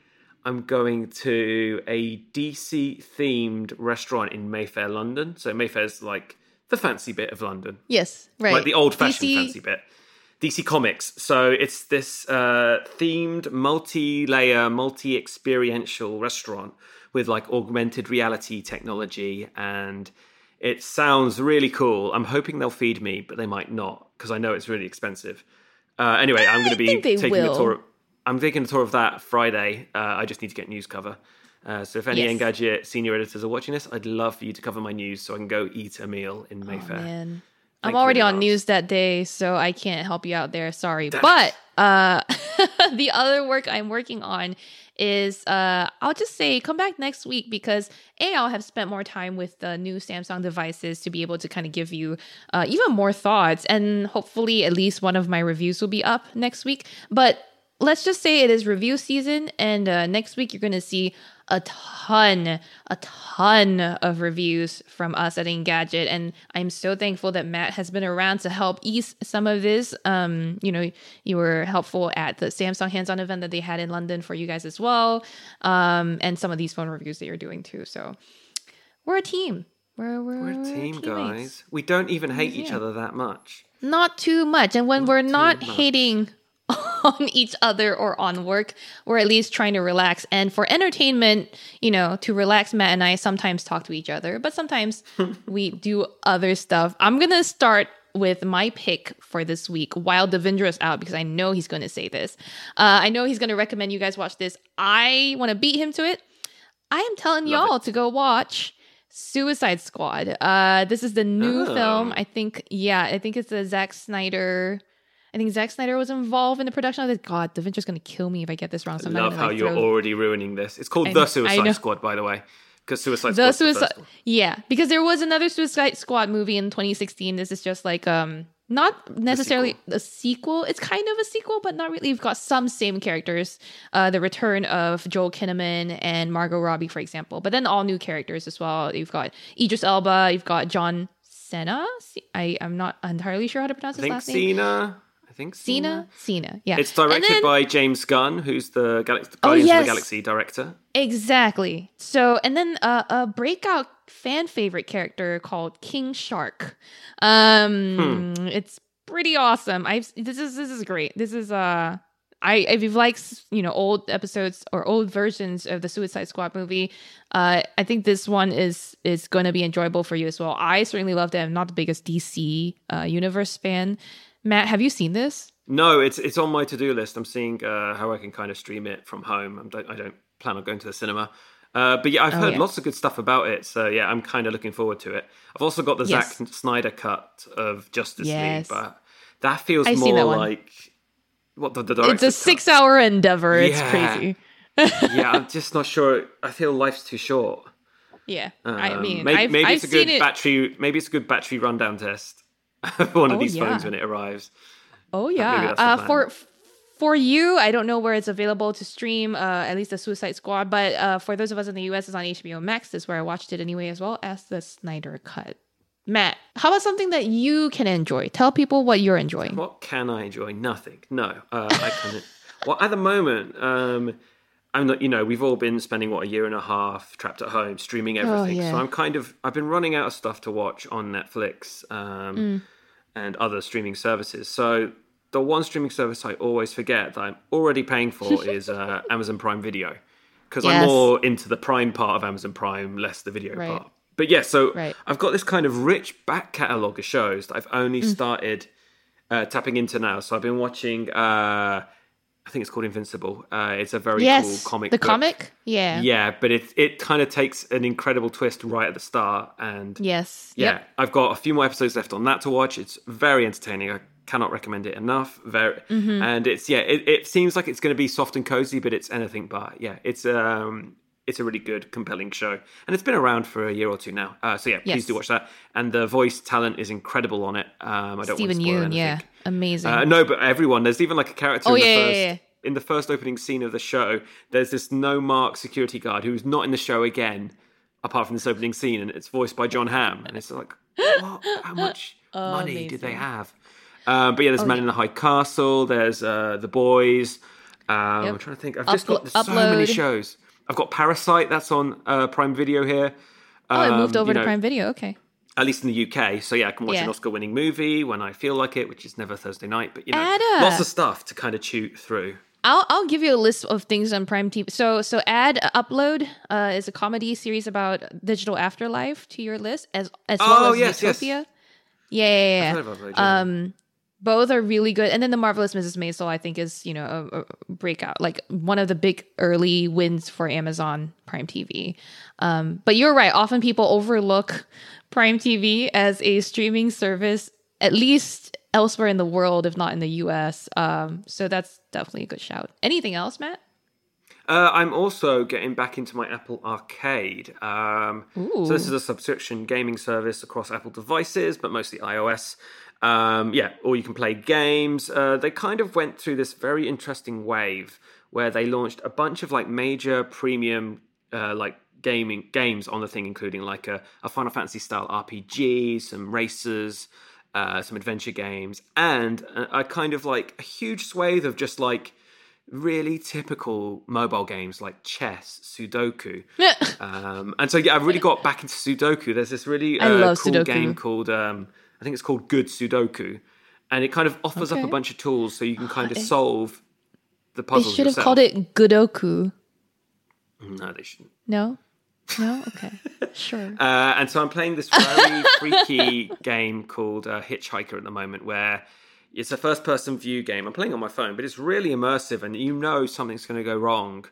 Speaker 3: I'm going to a DC themed restaurant in Mayfair, London. So Mayfair's like the fancy bit of London
Speaker 4: Yes, right.
Speaker 3: like the old fashioned
Speaker 4: DC
Speaker 3: fancy bit. DC Comics. So it's this uh, themed, multi layer, multi experiential restaurant with like augmented reality technology. And it sounds really cool. I'm hoping they'll feed me, but they might not because I know it's really expensive. Uh, anyway, I'm going to be taking
Speaker 4: will.
Speaker 3: a tour. I'm taking a tour of that Friday. Uh, I just need to get news cover. Uh, so if any
Speaker 4: Yes.
Speaker 3: Engadget senior editors are watching this, I'd love for you to cover my news so I can go eat a meal in Mayfair.
Speaker 4: Oh. I'm already on news that day, so I can't help you out there. Sorry.
Speaker 3: Damn
Speaker 4: but uh the other work I'm working on is uh I'll just say come back next week because A, I'll have spent more time with the new Samsung devices to be able to kind of give you uh even more thoughts and hopefully at least one of my reviews will be up next week. But let's just say it is review season and uh, next week you're going to see a ton a ton of reviews from us at engadget and i'm so thankful that matt has been around to help ease some of this um you know you were helpful at the samsung hands-on event that they had in london for you guys as well um and some of these phone reviews that you're doing too so we're a team we're, we're,
Speaker 3: We're a team, guys. We don't even hate each other that much.
Speaker 4: not too much. And when we're not
Speaker 3: much.
Speaker 4: hating on each other or on work, we're at least trying to relax. And for entertainment, you know, to relax, Mat and I sometimes talk to each other, but sometimes we do other stuff. I'm going to start with my pick for this week while Devindra's out because I know he's going to say this. Uh, I know he's going to recommend you guys watch this. I want to beat him to it. I am telling
Speaker 3: Love
Speaker 4: y'all to go watch Suicide Squad. Uh, this is the new
Speaker 3: Oh.
Speaker 4: film. I think, yeah, I think it's a Zack Snyder. I think Zack Snyder was involved in the production of this. God, Devindra's gonna kill me if I get this wrong. So I'm
Speaker 3: Love how
Speaker 4: like,
Speaker 3: you're
Speaker 4: throw-
Speaker 3: already ruining this. It's called
Speaker 4: I-
Speaker 3: The
Speaker 4: I
Speaker 3: Suicide. Squad, by the way. Because Suicide
Speaker 4: the
Speaker 3: Squad's the
Speaker 4: Suicide.
Speaker 3: first.
Speaker 4: Yeah, because there was another Suicide Squad movie in 2016. This is just like um not necessarily a sequel. It's kind of a sequel, but not really. You've got some same characters. Uh, the return of Joel Kinnaman and Margot Robbie, for example, but then all new characters as well. You've got Idris Elba. You've got John Cena. I I'm not entirely sure how to pronounce his last name.
Speaker 3: Cena. I think
Speaker 4: Cena. Cena. Yeah.
Speaker 3: It's directed
Speaker 4: then-
Speaker 3: by James Gunn, who's the Gal- Guardians
Speaker 4: Oh,
Speaker 3: of the Galaxy director.
Speaker 4: Exactly. So, and then uh, a breakout fan favorite character called King Shark. Um, it's pretty awesome. I've this is this is great. This is uh. I if you've liked you know old episodes or old versions of the Suicide Squad movie, uh, I think this one is is going to be enjoyable for you as well. I certainly loved it. I'm not the biggest DC uh, universe fan. Mat, have you seen this?
Speaker 3: No, it's it's on my to do list. I'm seeing uh, how I can kind of stream it from home. I'm, don't- I don't plan on going to the cinema. Uh, but yeah, I've
Speaker 4: Oh,
Speaker 3: heard
Speaker 4: yeah.
Speaker 3: lots of good stuff about it. So yeah, I'm kind of looking forward to it. I've also got the
Speaker 4: Yes.
Speaker 3: Zack Snyder cut of Justice
Speaker 4: Yes.
Speaker 3: League, but that feels
Speaker 4: I've
Speaker 3: more
Speaker 4: that
Speaker 3: like what the, the
Speaker 4: It's a
Speaker 3: director's cut.
Speaker 4: six-hour endeavor. It's crazy.
Speaker 3: yeah, I'm just not sure. I feel life's too short.
Speaker 4: Yeah, I
Speaker 3: Um,
Speaker 4: mean,
Speaker 3: maybe,
Speaker 4: I've,
Speaker 3: maybe
Speaker 4: I've
Speaker 3: it's a good
Speaker 4: it.
Speaker 3: battery. Maybe it's a good battery rundown test one of
Speaker 4: Oh,
Speaker 3: these phones when it arrives.
Speaker 4: Oh yeah. Uh, for for you, I don't know where it's available to stream. Uh, at least the Suicide Squad, but uh, for those of us in the U.S., it's on HBO Max. That's where I watched it anyway, as well as the Snyder Cut. Mat, how about something that you can enjoy? Tell people what you're enjoying.
Speaker 3: What can I enjoy? Nothing. No, uh, I can. well, at the moment, um, I'm not. You know, we've all been spending what a year and a half trapped at home streaming everything.
Speaker 4: Oh, yeah.
Speaker 3: So I'm kind of. I've been running out of stuff to watch on Netflix um,
Speaker 4: Mm.
Speaker 3: And other streaming services. So the one streaming service I always forget that I'm already paying for is uh, Amazon Prime Video because
Speaker 4: Yes.
Speaker 3: I'm more into the Prime part of Amazon Prime, less the video
Speaker 4: Right.
Speaker 3: part. But yeah, so
Speaker 4: Right.
Speaker 3: I've got this kind of rich back catalogue of shows that I've only
Speaker 4: Mm.
Speaker 3: started uh, tapping into now. So I've been watching. Uh, I think it's called Invincible. Uh, it's a very
Speaker 4: yes,
Speaker 3: cool comic.
Speaker 4: the
Speaker 3: book.
Speaker 4: comic. Yeah.
Speaker 3: Yeah, but it it kind of takes an incredible twist right at the start, and
Speaker 4: Yes.
Speaker 3: yeah,
Speaker 4: Yep.
Speaker 3: I've got a few more episodes left on that to watch. It's very entertaining. I cannot recommend it enough. Very,
Speaker 4: Mm-hmm.
Speaker 3: and it's yeah, it, it seems like it's going to be soft and cozy, but it's anything but. Yeah, it's um, it's a really good, compelling show, and it's been around for a year or two now. Uh, so yeah, please do watch that. And the voice talent is incredible on it. Um, I don't
Speaker 4: Steven
Speaker 3: want to spoil
Speaker 4: Yeun. Yeah. Amazing.
Speaker 3: Uh, no, but everyone. There's even like a character
Speaker 4: Oh,
Speaker 3: in the
Speaker 4: yeah, yeah,
Speaker 3: first
Speaker 4: yeah.
Speaker 3: in the first opening scene of the show. There's this no mark security guard who's not in the show again, apart from this opening scene, and it's voiced by Jon Hamm. And it's like, what? How much money did they have? Um, but yeah, there's Man in the High Castle. There's uh, The Boys. Um, I'm trying to think. I've just got
Speaker 4: Uplo-
Speaker 3: so many shows. I've got Parasite. That's on uh, Prime Video here.
Speaker 4: oh, it moved
Speaker 3: um,
Speaker 4: over to
Speaker 3: know,
Speaker 4: Prime Video. Okay.
Speaker 3: at least in the UK. So yeah, I can watch
Speaker 4: Yeah.
Speaker 3: an Oscar-winning movie when I feel like it, which is never Thursday night. But you know,
Speaker 4: Ada.
Speaker 3: lots of stuff to kind of chew through.
Speaker 4: I'll I'll give you a list of things on Prime TV. So so add Upload uh, is a comedy series about digital afterlife to your list as as well
Speaker 3: Oh,
Speaker 4: as
Speaker 3: yes, yes.
Speaker 4: Yeah, yeah, yeah.
Speaker 3: I've heard of Upload, yeah.
Speaker 4: Um, both are really good, and then the marvelous Mrs. Maisel I think is you know a, a breakout, like one of the big early wins for Amazon Prime TV. Um, but you're right. Often people overlook Prime TV as a streaming service, at least elsewhere in the world, if not in the US. Um, so that's definitely a good shout. Anything else, Mat?
Speaker 3: Uh, I'm also getting back into my Apple Arcade. Um, so this is a subscription gaming service across Apple devices, but mostly iOS. Um, yeah, or you can play games. Uh, they kind of went through this very interesting wave where they launched a bunch of like major premium uh, like gaming games on the thing, including like a, a Final Fantasy style RPG, some races, uh, some adventure games, and a, a kind of like a huge swathe of just like really typical mobile games like chess, Sudoku. um, and so yeah, I've really got back into Sudoku. There's this really
Speaker 4: I
Speaker 3: uh, cool
Speaker 4: Sudoku.
Speaker 3: game called um, I think it's called Good Sudoku, and it kind of offers up a bunch of tools so you can kind of solve the
Speaker 4: They
Speaker 3: puzzles.
Speaker 4: should have
Speaker 3: yourself.
Speaker 4: called it Goodoku.
Speaker 3: No, they shouldn't.
Speaker 4: No? No? Okay. sure.
Speaker 3: Uh, and so I'm playing this very freaky game called uh, Hitchhiker at the moment, where it's a first-person view game. I'm playing on my phone, but it's really immersive, and you know something's going to go wrong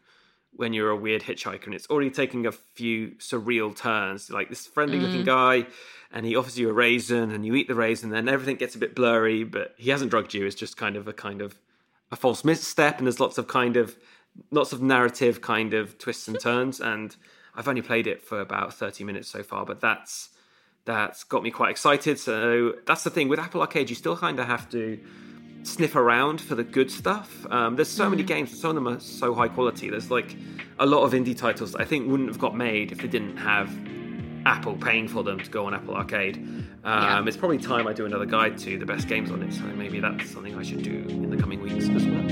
Speaker 3: when you're a weird hitchhiker, and it's already taking a few surreal turns. Like this friendly-looking guy, and he offers you a raisin, and you eat the raisin, then everything gets a bit blurry. But he hasn't drugged you; it's just kind of a kind of a false misstep, and there's lots of kind of lots of narrative kind of twists and turns. And I've only played it for about 30 minutes so far, but that's that's got me quite excited. So that's the thing with Apple Arcade, you still kind of have to sniff around for the good stuff. Um, there's so mm. many games, some of them are so high quality. There's like a lot of indie titles that I think wouldn't have got made if they didn't have Apple paying for them to go on Apple Arcade. Um, yeah. It's probably time I do another guide to the best games on it, so maybe that's something I should do in the coming weeks as well.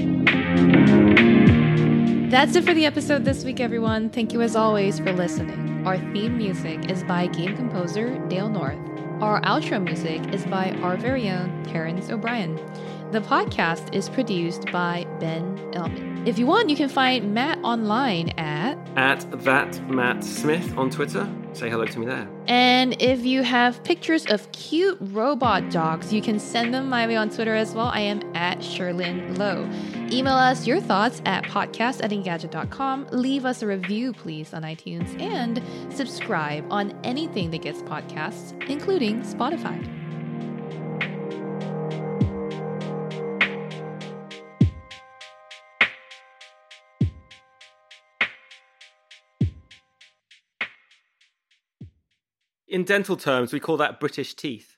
Speaker 4: That's it for the episode this week, everyone. Thank you as always for listening. Our theme music is by game composer Dale North. Our outro music is by our very own Terrence O'Brien. The podcast is produced by Ben Ellman. If you want, you can find Mat online at
Speaker 3: at that Mat Smith on Twitter. Say hello to me there.
Speaker 4: And if you have pictures of cute robot dogs, you can send them my way on Twitter as well. I am at Cherlynn Low. Email us your thoughts at podcast at engadget.com. Leave us a review, please, on iTunes and subscribe on anything that gets podcasts, including Spotify.
Speaker 3: In dental terms, we call that British teeth.